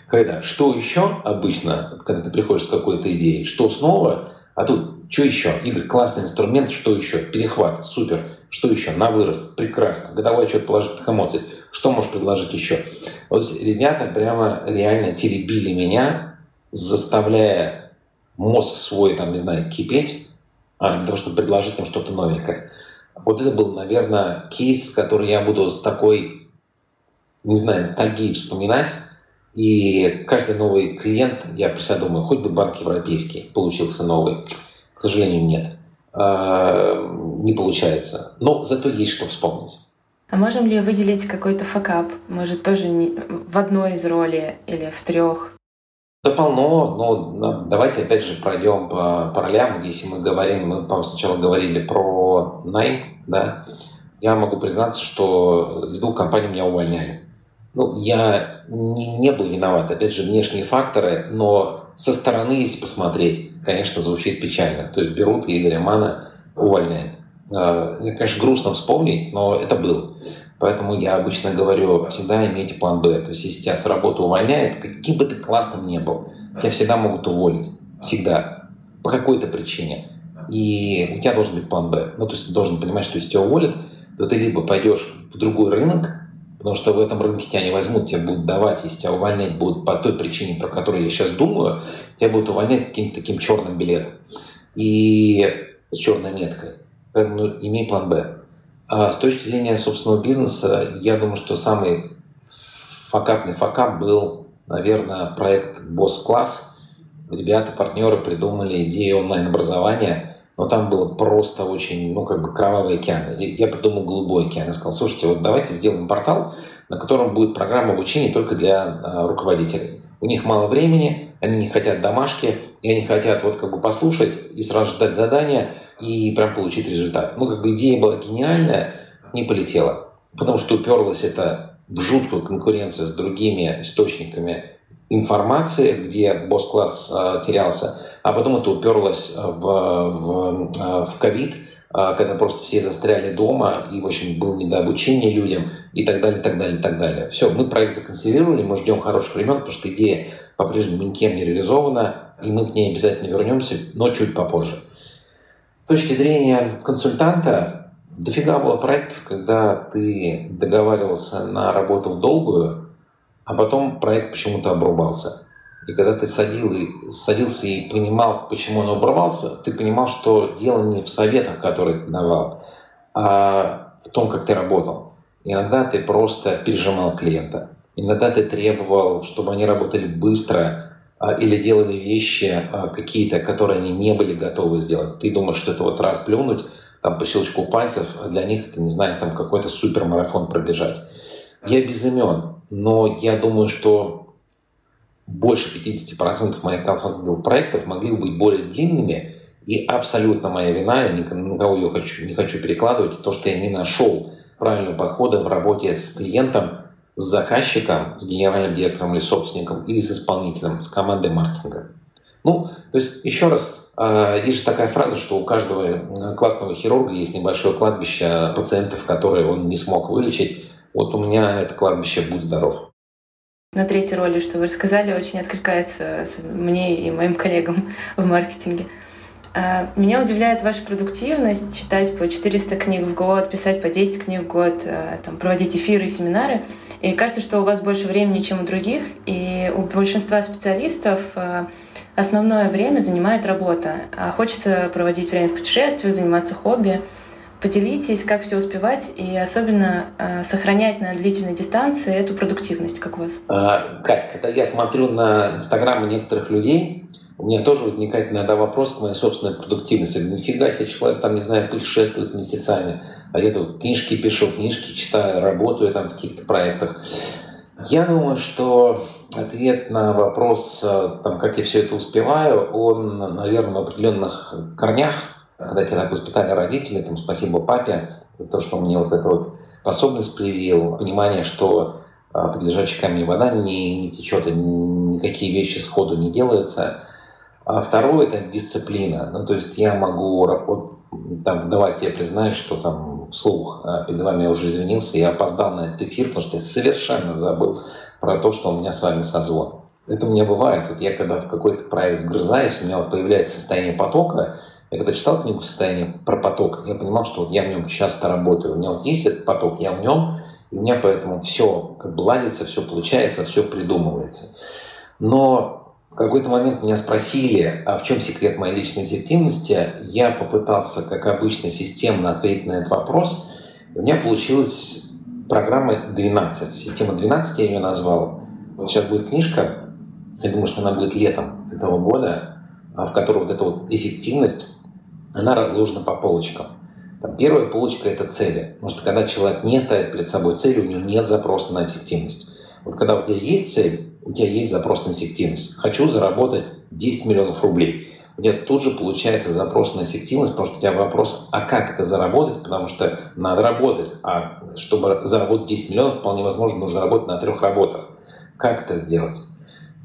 Speaker 2: когда, что еще обычно, когда ты приходишь с какой-то идеей, что снова, а тут что еще? Игорь, классный инструмент, что еще? Перехват, супер. Что еще? На вырост, прекрасно. Годовой отчет положительных эмоций. Что можешь предложить еще? Вот ребята прямо реально теребили меня, заставляя мозг свой, там, не знаю, кипеть, а, для того, чтобы предложить им что-то новенькое. Вот это был, наверное, кейс, который я буду с такой, не знаю, ностальгией вспоминать. И каждый новый клиент, я про себя думаю, хоть бы банк европейский получился новый. К сожалению, нет. А, не получается. Но зато есть что вспомнить.
Speaker 1: А можем ли выделить какой-то факап? Может, тоже не, в одной из ролей или в трех?
Speaker 2: Да полно, но давайте опять же пройдем по, по ролям. Если мы говорим, мы по сначала говорили про найм, да, я могу признаться, что из двух компаний меня увольняли. Ну, я не, не был виноват. Опять же, внешние факторы, но со стороны, если посмотреть, конечно, звучит печально. То есть берут и Игоря Мана увольняют. А, конечно, грустно вспомнить, но это было. Поэтому я обычно говорю, всегда имейте план Б. То есть, если тебя с работы увольняют, каким бы ты классным ни был, тебя всегда могут уволить. Всегда. По какой-то причине. И у тебя должен быть план Б. Ну, то есть ты должен понимать, что если тебя уволят, то ты либо пойдешь в другой рынок, потому что в этом рынке тебя не возьмут, тебя будут давать, если тебя увольнять будут по той причине, про которую я сейчас думаю, тебя будут увольнять каким-то таким черным билетом и с черной меткой. Поэтому ну, имей план Б. А с точки зрения собственного бизнеса, я думаю, что самый факапный факап был, наверное, проект Boss Class. Ребята, партнеры придумали идею онлайн-образования, но там было просто очень, ну, как бы кровавый океан. Я придумал голубой океан. Я сказал, слушайте, вот давайте сделаем портал, на котором будет программа обучения только для а, руководителей. У них мало времени, они не хотят домашки, и они хотят вот как бы послушать и сразу ждать задания, и прям получить результат. Ну, как бы идея была гениальная, не полетела. Потому что уперлась это в жуткую конкуренцию с другими источниками информации, где босс-класс э, терялся, а потом это уперлось в, в, а, в ковид, э, когда просто все застряли дома, и, в общем, было не до обучения людям, и так далее, так далее, так далее. Все, мы проект законсервировали, мы ждем хороших времен, потому что идея по-прежнему никем не реализована, и мы к ней обязательно вернемся, но чуть попозже точки зрения консультанта, дофига было проектов, когда ты договаривался на работу в долгую, а потом проект почему-то обрубался. И когда ты садил и, садился и понимал, почему он обрубался, ты понимал, что дело не в советах, которые ты давал, а в том, как ты работал. Иногда ты просто пережимал клиента. Иногда ты требовал, чтобы они работали быстро, или делали вещи а, какие-то, которые они не были готовы сделать. Ты думаешь, что это вот раз плюнуть, там по щелчку пальцев, а для них это, не знаю, там какой-то супермарафон пробежать. Я без имен, но я думаю, что больше 50% моих консалтинговых проектов могли бы быть более длинными, и абсолютно моя вина, я ни на кого ее хочу, не хочу перекладывать, то, что я не нашел правильного подхода в работе с клиентом, с заказчиком, с генеральным директором или собственником, или с исполнителем, с командой маркетинга. Ну, то есть, еще раз, а, есть же такая фраза, что у каждого э, классного хирурга есть небольшое кладбище пациентов, которые он не смог вылечить. Вот у меня это кладбище «Будь здоров».
Speaker 1: На третьей роли, что вы рассказали, очень откликается мне и моим коллегам в маркетинге. А, меня удивляет ваша продуктивность, читать по 400 книг в год, писать по 10 книг в год, э, там, проводить эфиры и семинары — и кажется, что у вас больше времени, чем у других, и у большинства специалистов э, основное время занимает работа. А хочется проводить время в путешествиях, заниматься хобби. Поделитесь, как все успевать и особенно э, сохранять на длительной дистанции эту продуктивность, как у вас.
Speaker 2: А, Кать, когда я смотрю на инстаграмы некоторых людей, у меня тоже возникает иногда вопрос к моей собственной продуктивности. Нифига себе, человек там, не знаю, путешествует месяцами, а я тут книжки пишу, книжки читаю, работаю там в каких-то проектах. Я думаю, что ответ на вопрос, э, там, как я все это успеваю, он, наверное, в определенных корнях, когда тебя так воспитали родители, там, спасибо папе за то, что он мне вот эту вот способность привил, понимание, что э, под лежачий камень вода не, не течет, и никакие вещи сходу не делаются. А второе – это дисциплина. Ну, то есть я могу, вот, там, давайте я признаюсь, что там вслух а, перед вами я уже извинился, я опоздал на этот эфир, потому что я совершенно забыл про то, что у меня с вами созвон. Это у меня бывает. Вот я когда в какой-то проект вгрызаюсь, у меня вот появляется состояние потока. Я когда читал книгу «Состояние про поток», я понимал, что вот я в нем часто работаю. У меня вот есть этот поток, я в нем, и у меня поэтому все как бы ладится, все получается, все придумывается. Но в какой-то момент меня спросили, а в чем секрет моей личной эффективности. Я попытался, как обычно, системно ответить на этот вопрос. У меня получилась программа 12. Система 12 я ее назвал. Вот сейчас будет книжка, я думаю, что она будет летом этого года, а в которой вот эта вот эффективность, она разложена по полочкам. Там первая полочка – это цели. Потому что когда человек не ставит перед собой цели, у него нет запроса на эффективность. Вот когда у тебя есть цель, у тебя есть запрос на эффективность. Хочу заработать 10 миллионов рублей. У тебя тут же получается запрос на эффективность, потому что у тебя вопрос, а как это заработать, потому что надо работать. А чтобы заработать 10 миллионов, вполне возможно, нужно работать на трех работах. Как это сделать?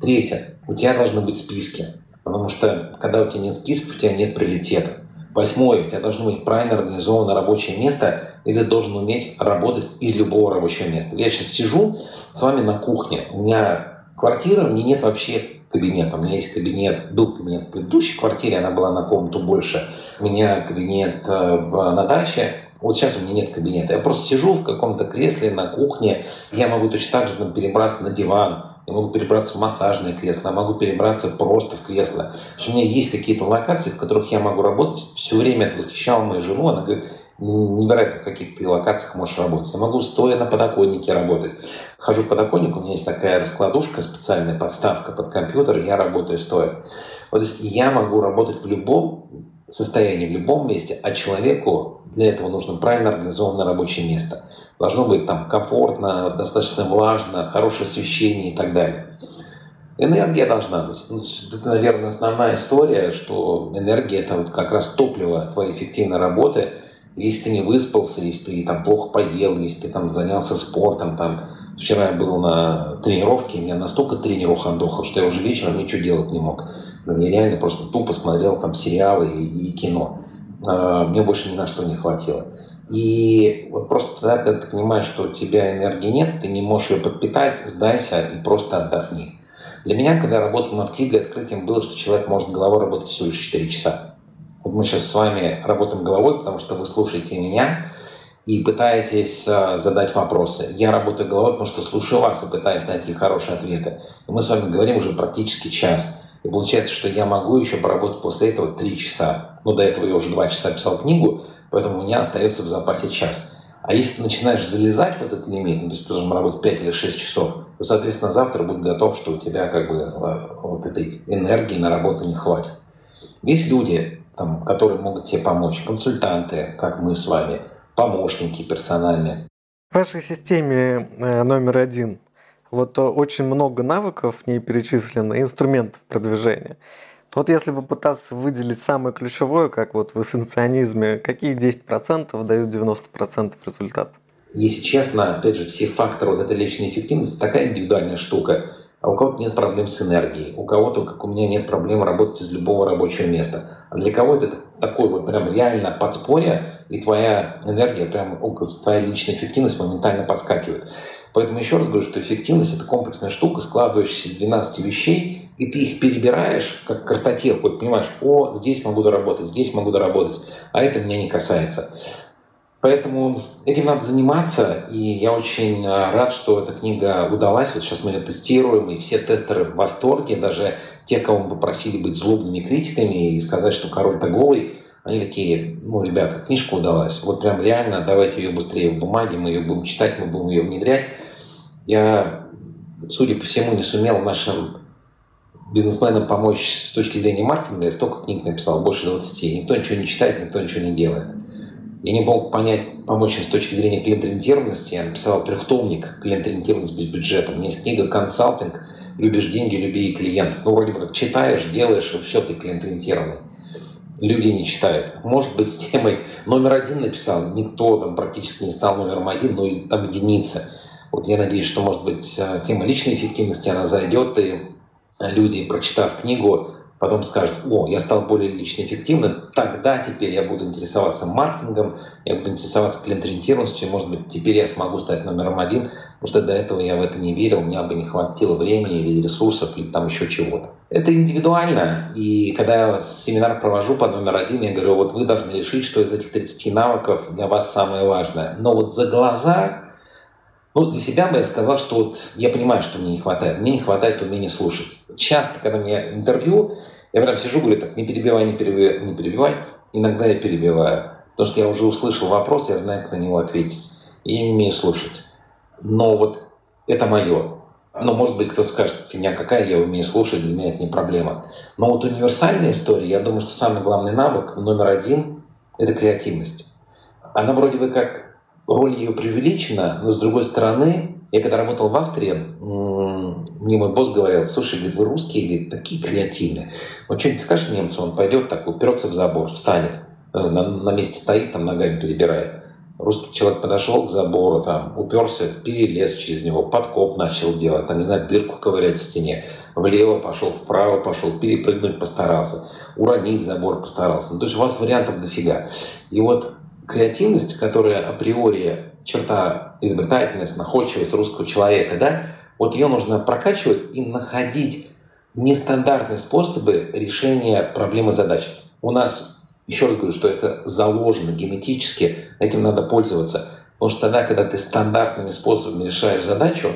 Speaker 2: Третье. У тебя должны быть списки. Потому что, когда у тебя нет списков, у тебя нет приоритетов. Восьмое. У тебя должно быть правильно организовано рабочее место, и ты должен уметь работать из любого рабочего места. Я сейчас сижу с вами на кухне. У меня квартира, меня нет вообще кабинета. У меня есть кабинет, был кабинет в предыдущей квартире, она была на комнату больше. У меня кабинет э, в, на даче, вот сейчас у меня нет кабинета. Я просто сижу в каком-то кресле на кухне. Я могу точно так же там, перебраться на диван. Я могу перебраться в массажное кресло. Я могу перебраться просто в кресло. у меня есть какие-то локации, в которых я могу работать. Все время это восхищало мою жену. Она говорит, невероятно, в каких ты локациях можешь работать. Я могу стоя на подоконнике работать. Хожу к подоконнику, у меня есть такая раскладушка, специальная подставка под компьютер, я работаю стоя. Вот то есть я могу работать в любом состоянии, в любом месте, а человеку для этого нужно правильно организованное рабочее место. Должно быть там комфортно, достаточно влажно, хорошее освещение и так далее. Энергия должна быть. Ну, это, наверное, основная история, что энергия – это вот как раз топливо твоей эффективной работы. Если ты не выспался, если ты там плохо поел, если ты там занялся спортом, там, вчера я был на тренировке, меня настолько тренеров отдохал, что я уже вечером ничего делать не мог. Но я реально просто тупо смотрел там сериалы и, и кино. А, мне больше ни на что не хватило. И вот просто тогда, когда ты понимаешь, что у тебя энергии нет, ты не можешь ее подпитать, сдайся и просто отдохни. Для меня, когда я работал над книгой, открытием было, что человек может головой работать всего лишь 4 часа. Вот мы сейчас с вами работаем головой, потому что вы слушаете меня и пытаетесь а, задать вопросы. Я работаю головой, потому что слушаю вас и пытаюсь найти хорошие ответы. И мы с вами говорим уже практически час. И получается, что я могу еще поработать после этого 3 часа. Но до этого я уже 2 часа писал книгу, поэтому у меня остается в запасе час. А если ты начинаешь залезать в этот лимит, ну, то есть ты должен работать 5 или 6 часов, то, соответственно, завтра будет готов, что у тебя как бы э, вот этой энергии на работу не хватит. Есть люди, там, которые могут тебе помочь, консультанты, как мы с вами, помощники персональные.
Speaker 3: В вашей системе э, номер один вот э, очень много навыков в ней перечислено, инструментов продвижения. Вот если бы пытаться выделить самое ключевое, как вот в эссенционизме, какие 10% дают 90% результата?
Speaker 2: Если честно, опять же, все факторы вот этой личной эффективности такая индивидуальная штука. А у кого-то нет проблем с энергией, у кого-то, как у меня, нет проблем работать из любого рабочего места. А для кого-то это такое вот прям реально подспорье, и твоя энергия, прям твоя личная эффективность моментально подскакивает. Поэтому еще раз говорю, что эффективность – это комплексная штука, складывающаяся из 12 вещей, и ты их перебираешь, как картотеку, понимаешь, о, здесь могу доработать, здесь могу доработать, а это меня не касается. Поэтому этим надо заниматься, и я очень а, рад, что эта книга удалась. Вот сейчас мы ее тестируем, и все тестеры в восторге, даже те, кого мы попросили быть злобными критиками и сказать, что король-то голый, они такие, ну, ребята, книжка удалась, вот прям реально, давайте ее быстрее в бумаге, мы ее будем читать, мы будем ее внедрять. Я, судя по всему, не сумел нашим бизнесменам помочь с точки зрения маркетинга. Я столько книг написал, больше 20. Никто ничего не читает, никто ничего не делает. Я не мог понять, помочь им с точки зрения клиент-ориентированности. Я написал трехтомник «Клиент-ориентированность без бюджета». У меня есть книга «Консалтинг. Любишь деньги, люби и клиентов». Ну, вроде бы как читаешь, делаешь, и все, ты клиент-ориентированный. Люди не читают. Может быть, с темой номер один написал, никто там практически не стал номером один, но и там единицы. Вот я надеюсь, что, может быть, э, тема личной эффективности, она зайдет, и люди, прочитав книгу, потом скажут, о, я стал более лично эффективным, тогда теперь я буду интересоваться маркетингом, я буду интересоваться клиент-ориентированностью, может быть, теперь я смогу стать номером один, потому что до этого я в это не верил, у меня бы не хватило времени или ресурсов, или там еще чего-то. Это индивидуально, и когда я семинар провожу по номер один, я говорю, вот вы должны решить, что из этих 30 навыков для вас самое важное. Но вот за глаза ну, для себя бы я сказал, что вот я понимаю, что мне не хватает. Мне не хватает умения слушать. Часто, когда мне интервью, я прям сижу, говорю, так, не перебивай, не перебивай, не перебивай. Иногда я перебиваю. Потому что я уже услышал вопрос, я знаю, как на него ответить. И я не умею слушать. Но вот это мое. Но, может быть, кто-то скажет, фигня какая, я умею слушать, для меня это не проблема. Но вот универсальная история, я думаю, что самый главный навык, номер один, это креативность. Она вроде бы как роль ее преувеличена, но с другой стороны, я когда работал в Австрии, мне мой босс говорил, слушай, говорит, вы русские, говорит, такие креативные. Вот что-нибудь скажешь немцу, он пойдет так, уперется в забор, встанет, э, на, на месте стоит, там ногами перебирает. Русский человек подошел к забору, там, уперся, перелез через него, подкоп начал делать, там, не знаю, дырку ковырять в стене, влево пошел, вправо пошел, перепрыгнуть постарался, уронить забор постарался. Ну, то есть у вас вариантов дофига. И вот креативность, которая априори черта изобретательность, находчивость русского человека, да, вот ее нужно прокачивать и находить нестандартные способы решения проблемы задач. У нас, еще раз говорю, что это заложено генетически, этим надо пользоваться. Потому что тогда, когда ты стандартными способами решаешь задачу,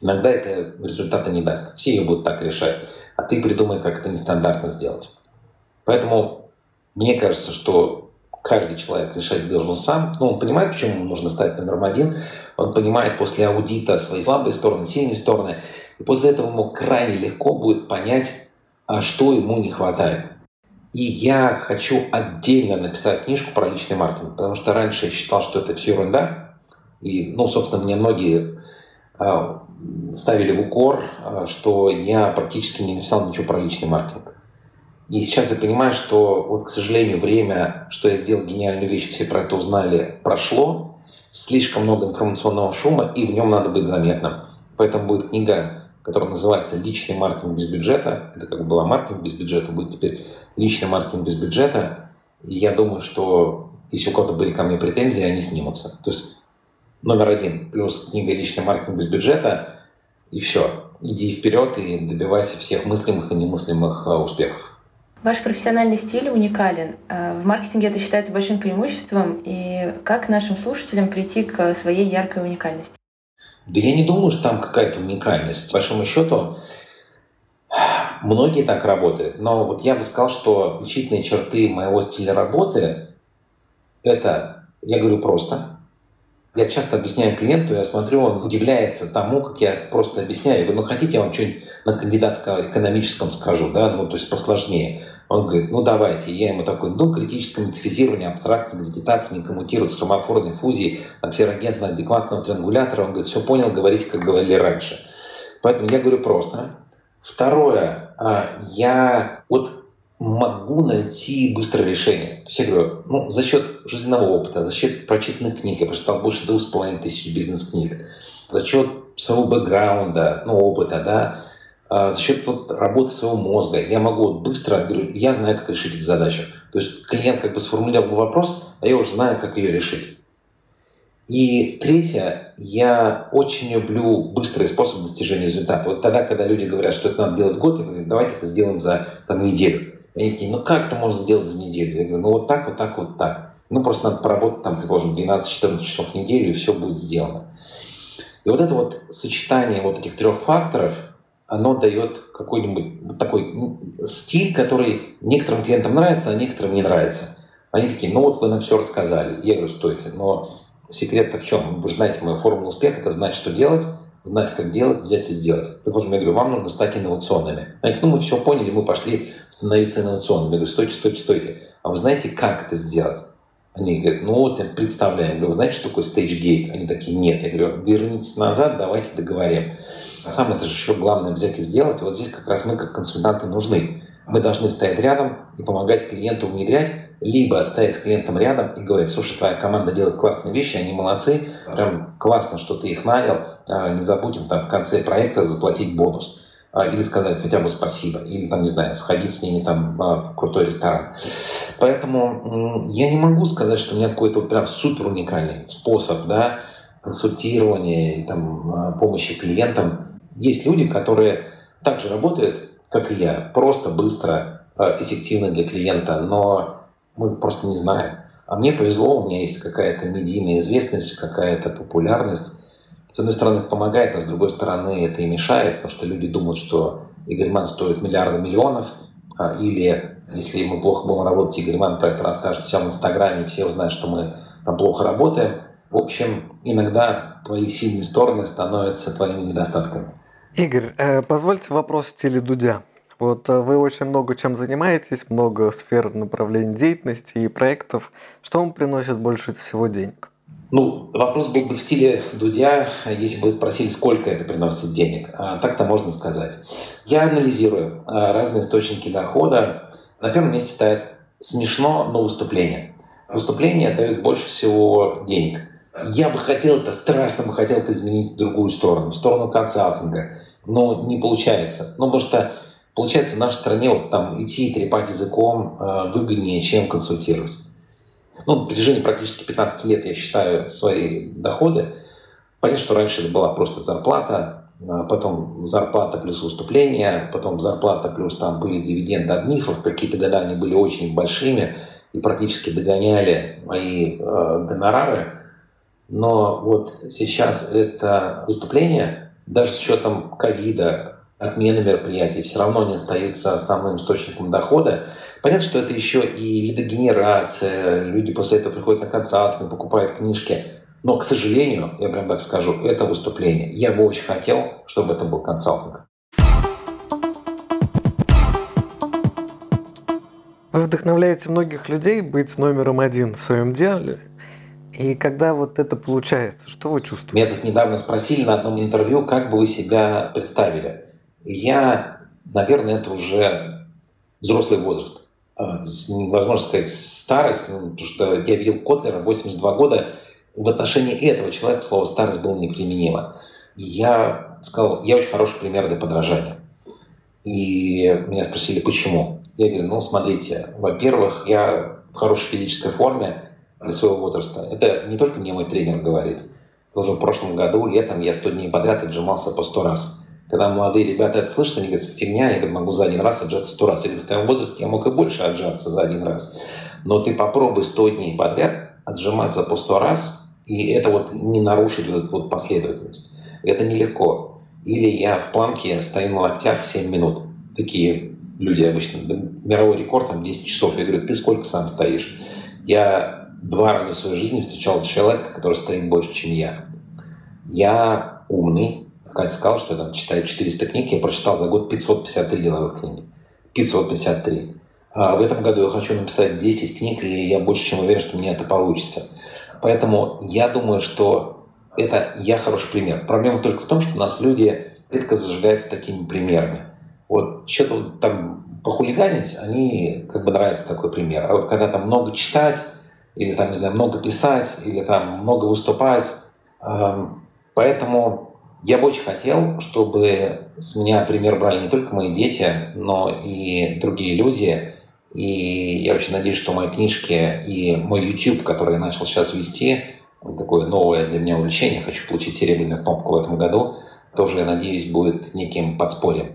Speaker 2: иногда это результата не даст. Все ее будут так решать. А ты придумай, как это нестандартно сделать. Поэтому мне кажется, что каждый человек решать должен сам. Ну, он понимает, почему ему нужно стать номером один. Он понимает после аудита свои слабые стороны, сильные стороны. И после этого ему крайне легко будет понять, а что ему не хватает. И я хочу отдельно написать книжку про личный маркетинг, потому что раньше я считал, что это все ерунда. И, ну, собственно, мне многие э, ставили в укор, э, что я практически не написал ничего про личный маркетинг. И сейчас я понимаю, что, вот, к сожалению, время, что я сделал гениальную вещь, все про это узнали, прошло. Слишком много информационного шума, и в нем надо быть заметным. Поэтому будет книга, которая называется «Личный маркетинг без бюджета». Это как бы была маркетинг без бюджета, будет теперь «Личный маркетинг без бюджета». И я думаю, что если у кого-то были ко мне претензии, они снимутся. То есть номер один плюс книга «Личный маркетинг без бюджета» и все. Иди вперед и добивайся всех мыслимых и немыслимых а, успехов.
Speaker 1: Ваш профессиональный стиль уникален. Э, в маркетинге это считается большим преимуществом. И как нашим слушателям прийти к своей яркой уникальности?
Speaker 2: Да я не думаю, что там какая-то уникальность. По большому счету, многие так работают. Но вот я бы сказал, что отличительные черты моего стиля работы – это, я говорю просто, я часто объясняю клиенту, я смотрю, он удивляется тому, как я просто объясняю. Я говорю, ну хотите, я вам что-нибудь на кандидатском экономическом скажу, да, ну то есть посложнее. Он говорит, ну давайте. Я ему такой, ну критическое метафизирование, абстрактная медитация не коммутирует с хромофорной фузией аксирогентно-адекватного триангулятора. Он говорит, все понял, говорите, как говорили раньше. Поэтому я говорю просто. Второе, а, я вот могу найти быстрое решение. То есть я говорю, ну, за счет жизненного опыта, за счет прочитанных книг, я прочитал больше двух с половиной тысяч бизнес-книг, за счет своего бэкграунда, ну, опыта, да, а, за счет вот, работы своего мозга, я могу вот быстро, говорю, я знаю, как решить эту задачу. То есть клиент как бы сформулировал вопрос, а я уже знаю, как ее решить. И третье, я очень люблю быстрый способ достижения результата. Вот тогда, когда люди говорят, что это надо делать год, я говорю, давайте это сделаем за там, неделю. Они такие, ну как это можно сделать за неделю? Я говорю, ну вот так, вот так, вот так. Ну просто надо поработать там, предположим, 12-14 часов в неделю, и все будет сделано. И вот это вот сочетание вот этих трех факторов, оно дает какой-нибудь такой ну, стиль, который некоторым клиентам нравится, а некоторым не нравится. Они такие, ну вот вы нам все рассказали. Я говорю, стойте, но секрет-то в чем? Вы же знаете мою формулу успеха, это знать, что делать, знать, как делать, взять и сделать. Вот, я говорю, вам нужно стать инновационными. Они говорят, ну, мы все поняли, мы пошли становиться инновационными. Я говорю, стойте, стойте, стойте. А вы знаете, как это сделать? Они говорят, ну вот представляем. Я говорю, вы знаете, что такое стейдж-гейт? Они такие, нет. Я говорю, вернитесь назад, давайте договорим. Самое это же еще главное взять и сделать. Вот здесь как раз мы как консультанты нужны. Мы должны стоять рядом и помогать клиенту внедрять либо стоять с клиентом рядом и говорить, слушай, твоя команда делает классные вещи, они молодцы, прям классно, что ты их нанял, а, не забудем там в конце проекта заплатить бонус а, или сказать хотя бы спасибо, или там, не знаю, сходить с ними там а, в крутой ресторан. Поэтому я не могу сказать, что у меня какой-то прям супер уникальный способ, да, консультирования там помощи клиентам. Есть люди, которые также работают, как и я, просто быстро, эффективно для клиента, но мы просто не знаем. А мне повезло, у меня есть какая-то медийная известность, какая-то популярность. С одной стороны, это помогает, но с другой стороны, это и мешает, потому что люди думают, что Игорь Ман стоит миллиарды миллионов, а, или если мы плохо будем работать, Игорь Ман про это расскажет все в Инстаграме, и все узнают, что мы там плохо работаем. В общем, иногда твои сильные стороны становятся твоими недостатками.
Speaker 3: Игорь, э, позвольте вопрос в стиле Дудя. Вот э, вы очень много чем занимаетесь, много сфер направлений деятельности и проектов. Что вам приносит больше всего денег?
Speaker 2: Ну, вопрос был бы в стиле Дудя, если бы спросили, сколько это приносит денег. А, так-то можно сказать. Я анализирую а, разные источники дохода. На первом месте стоит смешно, но выступление. выступления дают больше всего денег. Я бы хотел это, страшно бы хотел это изменить в другую сторону, в сторону консалтинга, но не получается. Ну, потому что получается в нашей стране вот там идти и трепать языком э, выгоднее, чем консультировать. Ну, на протяжении практически 15 лет я считаю свои доходы. Понятно, что раньше это была просто зарплата, а потом зарплата плюс выступления, потом зарплата плюс там были дивиденды от мифов, какие-то года они были очень большими и практически догоняли мои э, гонорары. Но вот сейчас это выступление, даже с учетом ковида, отмены мероприятий, все равно не остаются основным источником дохода. Понятно, что это еще и лидогенерация, люди после этого приходят на концерты, покупают книжки. Но, к сожалению, я прям так скажу, это выступление. Я бы очень хотел, чтобы это был консалтинг.
Speaker 3: Вы вдохновляете многих людей быть номером один в своем деле. И когда вот это получается, что вы чувствуете?
Speaker 2: Меня тут недавно спросили на одном интервью, как бы вы себя представили. Я, наверное, это уже взрослый возраст. А, невозможно сказать старость, потому что я видел Котлера 82 года, в отношении этого человека слово «старость» было неприменимо. Я сказал, я очень хороший пример для подражания. И меня спросили, почему? Я говорю, ну, смотрите, во-первых, я в хорошей физической форме для своего возраста. Это не только мне мой тренер говорит. Тоже в прошлом году, летом, я 100 дней подряд отжимался по 100 раз. Когда молодые ребята это слышат, они говорят, фигня, я могу за один раз отжаться 100 раз. Я говорю, в твоем возрасте я мог и больше отжаться за один раз. Но ты попробуй 100 дней подряд отжиматься по 100 раз, и это вот не нарушить вот вот последовательность. Это нелегко. Или я в планке стою на локтях 7 минут. Такие люди обычно. Мировой рекорд там 10 часов. Я говорю, ты сколько сам стоишь? Я два раза в своей жизни встречал человека, который стоит больше, чем я. Я умный. Катя сказал, что я там читаю 400 книг. Я прочитал за год 553 деловых книги. 553. А в этом году я хочу написать 10 книг, и я больше чем уверен, что меня это получится. Поэтому я думаю, что это я хороший пример. Проблема только в том, что у нас люди редко зажигаются такими примерами. Вот что-то там похулиганить, они как бы нравится такой пример. А вот когда там много читать, или там, не знаю, много писать, или там много выступать, эм, поэтому я бы очень хотел, чтобы с меня пример брали не только мои дети, но и другие люди, и я очень надеюсь, что мои книжки и мой YouTube, который я начал сейчас вести, такое новое для меня увлечение, хочу получить серебряную кнопку в этом году, тоже, я надеюсь, будет неким подспорьем.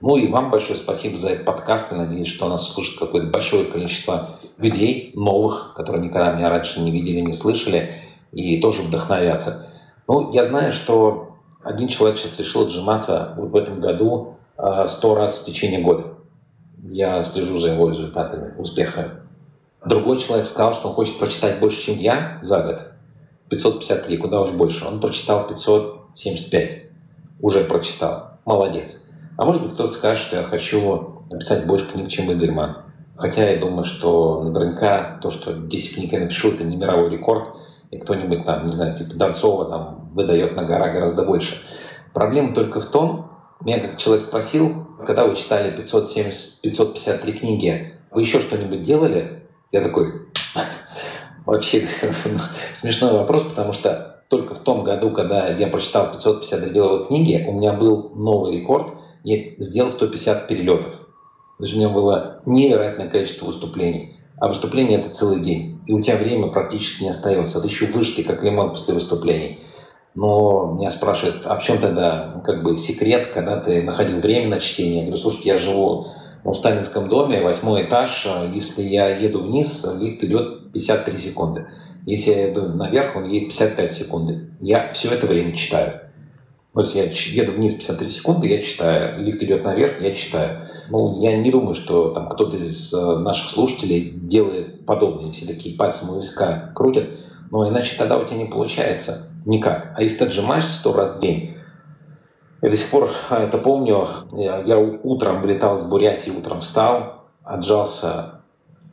Speaker 2: Ну и вам большое спасибо за этот подкаст. Я надеюсь, что нас слушает какое-то большое количество людей новых, которые никогда меня раньше не видели, не слышали, и тоже вдохновятся. Ну, я знаю, что один человек сейчас решил отжиматься вот в этом году э, сто раз в течение года я слежу за его результатами успеха. Другой человек сказал, что он хочет прочитать больше, чем я за год. 553, куда уж больше. Он прочитал 575. Уже прочитал. Молодец. А может быть, кто-то скажет, что я хочу написать больше книг, чем Игорь Ман. Хотя я думаю, что наверняка то, что 10 книг я напишу, это не мировой рекорд. И кто-нибудь там, не знаю, типа Донцова там выдает на гора гораздо больше. Проблема только в том, меня как человек спросил, когда вы читали 570, 553 книги, вы еще что-нибудь делали? Я такой, вообще смешной вопрос, потому что только в том году, когда я прочитал 552 деловые книги, у меня был новый рекорд, я сделал 150 перелетов. То есть у меня было невероятное количество выступлений. А выступление – это целый день. И у тебя время практически не остается. Ты еще выше, ты как лимон после выступлений но меня спрашивают, а в чем тогда как бы секрет, когда ты находил время на чтение? Я говорю, слушайте, я живу в Сталинском доме, восьмой этаж, если я еду вниз, лифт идет 53 секунды. Если я еду наверх, он едет 55 секунд. Я все это время читаю. То есть я еду вниз 53 секунды, я читаю. Лифт идет наверх, я читаю. Ну, я не думаю, что там кто-то из э, наших слушателей делает подобное. Все такие пальцем у виска крутят. Но иначе тогда у тебя не получается никак. А если ты отжимаешься сто раз в день, я до сих пор а, это помню, я, утром вылетал с Бурятии, утром встал, отжался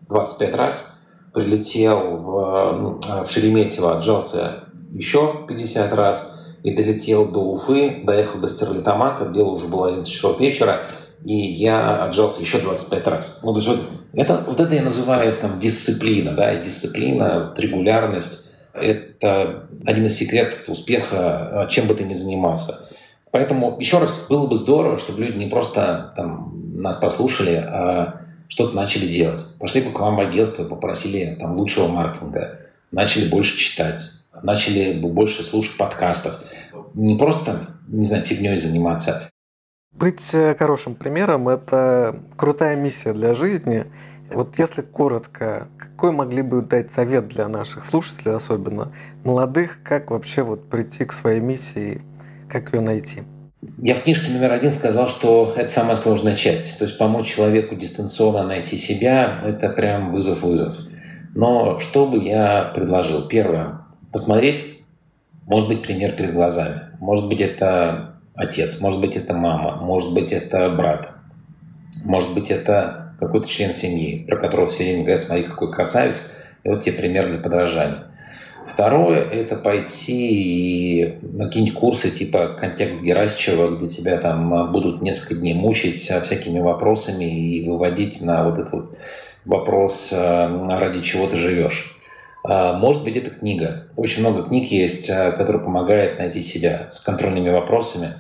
Speaker 2: 25 раз, прилетел в, в Шереметьево, отжался еще 50 раз и долетел до Уфы, доехал до Стерлитамака, дело уже было 11 часов вечера, и я отжался еще 25 раз. Ну, то есть вот Это, вот это я называю там, дисциплина, да, дисциплина, регулярность. Это один из секретов успеха, чем бы ты ни занимался. Поэтому, еще раз, было бы здорово, чтобы люди не просто там, нас послушали, а что-то начали делать. Пошли бы к вам в агентство, попросили там, лучшего маркетинга, начали больше читать, начали бы больше слушать подкастов. Не просто, не знаю, фигней заниматься.
Speaker 3: Быть э, хорошим примером – это крутая миссия для жизни. Вот если коротко, какой могли бы дать совет для наших слушателей, особенно молодых, как вообще вот прийти к своей миссии, как ее найти?
Speaker 2: Я в книжке номер один сказал, что это самая сложная часть. То есть помочь человеку дистанционно найти себя – это прям вызов-вызов. Но что бы я предложил? Первое – посмотреть, может быть, пример перед глазами. Может быть, это отец, может быть, это мама, может быть, это брат, может быть, это какой-то член семьи, про которого все время говорят, смотри, какой красавец, и вот тебе пример для подражания. Второе – это пойти и на какие-нибудь курсы типа «Контекст Герасичева», где тебя там будут несколько дней мучить всякими вопросами и выводить на вот этот вот вопрос, э, ради чего ты живешь. А, может быть, это книга. Очень много книг есть, э, которые помогают найти себя с контрольными вопросами.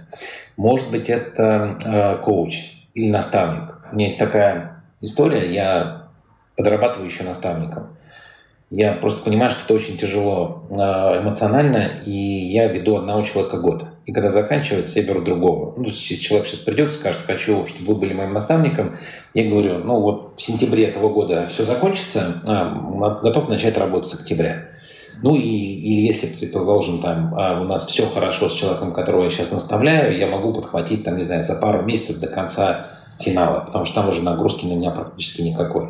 Speaker 2: Может быть, это э, коуч или наставник. У меня есть такая история, я подрабатываю еще наставником. Я просто понимаю, что это очень тяжело эмоционально, и я веду одного человека год. И когда заканчивается, я беру другого. Ну, если человек сейчас придет и скажет, хочу, чтобы вы были моим наставником, я говорю, ну вот в сентябре этого года все закончится, а, готов начать работать с октября. Ну и, и если, предположим, там а, у нас все хорошо с человеком, которого я сейчас наставляю, я могу подхватить, там, не знаю, за пару месяцев до конца финала, потому что там уже нагрузки на меня практически никакой.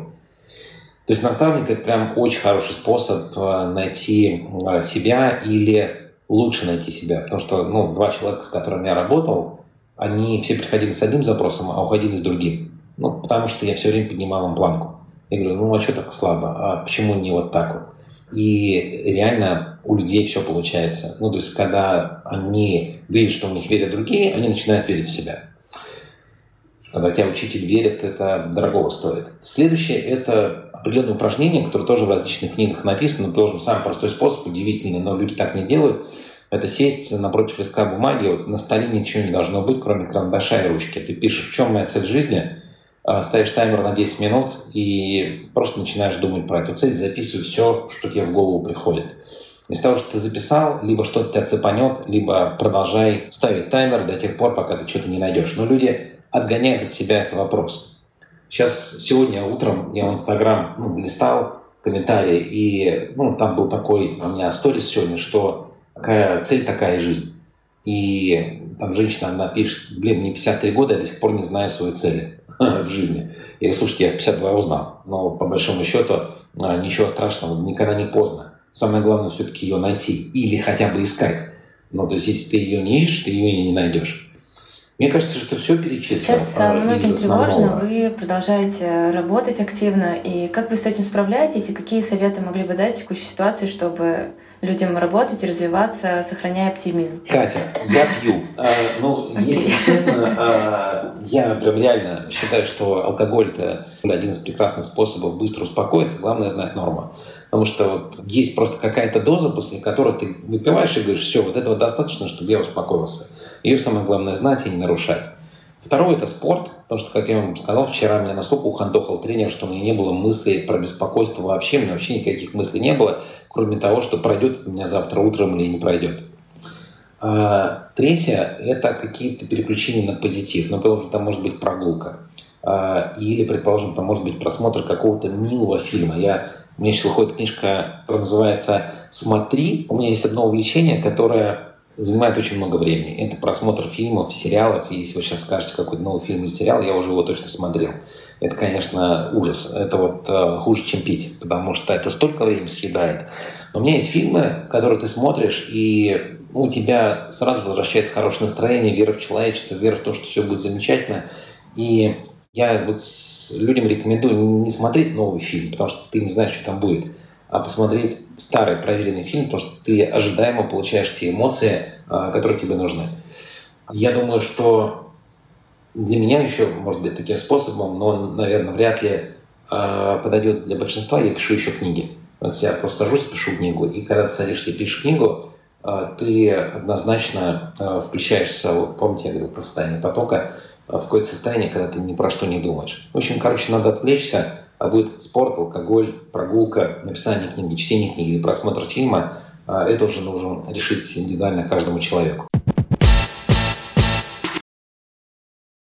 Speaker 2: То есть наставник – это прям очень хороший способ э, найти э, себя или лучше найти себя. Потому что ну, два человека, с которыми я работал, они все приходили с одним запросом, а уходили с другим. Ну, потому что я все время поднимал им планку. Я говорю, ну а что так слабо? А почему не вот так вот? И реально у людей все получается. Ну, то есть, когда они видят, что в них верят другие, они начинают верить в себя. Когда тебя учитель верит, это дорого стоит. Следующее – это определенные упражнения, которые тоже в различных книгах написаны, тоже самый простой способ, удивительный, но люди так не делают. Это сесть напротив листка бумаги, вот на столе ничего не должно быть, кроме карандаша и ручки. Ты пишешь, в чем моя цель жизни, а, ставишь таймер на 10 минут и просто начинаешь думать про эту цель, записывай все, что тебе в голову приходит. Из того, что ты записал, либо что-то тебя цепанет, либо продолжай ставить таймер до тех пор, пока ты что-то не найдешь. Но люди отгоняют от себя этот вопрос. Сейчас, сегодня утром я в Инстаграм ну, листал комментарии, и ну, там был такой у меня сторис сегодня, что какая цель, такая жизнь. И там женщина, она пишет, блин, мне 53 года, я до сих пор не знаю своей цели в жизни. Я говорю, слушайте, я в 52 узнал, но по большому счету а, ничего страшного, никогда не поздно. Самое главное все-таки ее найти или хотя бы искать. Ну, то есть, если ты ее не ищешь, ты ее не найдешь. Мне кажется, что все перечислено.
Speaker 1: Сейчас а, многим тревожно, вы продолжаете работать активно. И как вы с этим справляетесь, и какие советы могли бы дать в текущей ситуации, чтобы людям работать и развиваться, сохраняя оптимизм?
Speaker 2: Катя, я пью. А, ну, если честно, а, я прям реально считаю, что алкоголь – это один из прекрасных способов быстро успокоиться. Главное – знать норму. Потому что вот есть просто какая-то доза, после которой ты выпиваешь и говоришь, все, вот этого достаточно, чтобы я успокоился. Ее самое главное знать и не нарушать. Второе – это спорт, потому что, как я вам сказал, вчера меня настолько ухандохал тренер, что у меня не было мыслей про беспокойство вообще, у меня вообще никаких мыслей не было, кроме того, что пройдет у меня завтра утром или не пройдет. А, третье – это какие-то переключения на позитив. Ну, потому что там может быть прогулка. А, или, предположим, там может быть просмотр какого-то милого фильма. Я, у меня сейчас выходит книжка, которая называется «Смотри». У меня есть одно увлечение, которое занимает очень много времени. Это просмотр фильмов, сериалов. И если вы сейчас скажете какой-то новый фильм или сериал, я уже его точно смотрел. Это, конечно, ужас. Это вот э, хуже, чем пить, потому что это столько времени съедает. Но у меня есть фильмы, которые ты смотришь, и у тебя сразу возвращается хорошее настроение, вера в человечество, вера в то, что все будет замечательно. И я вот людям рекомендую не смотреть новый фильм, потому что ты не знаешь, что там будет а посмотреть старый проверенный фильм, потому что ты ожидаемо получаешь те эмоции, а, которые тебе нужны. Я думаю, что для меня еще, может быть, таким способом, но, наверное, вряд ли подойдет для большинства, я пишу еще книги. Вот я просто сажусь, пишу книгу, и когда ты садишься и пишешь книгу, ты однозначно включаешься, вот помните, я говорил про состояние потока, в какое-то состояние, когда ты ни про что не думаешь. В общем, короче, надо отвлечься, а будет спорт, алкоголь, прогулка, написание книги, чтение книги или просмотр фильма, это уже нужно решить индивидуально каждому человеку.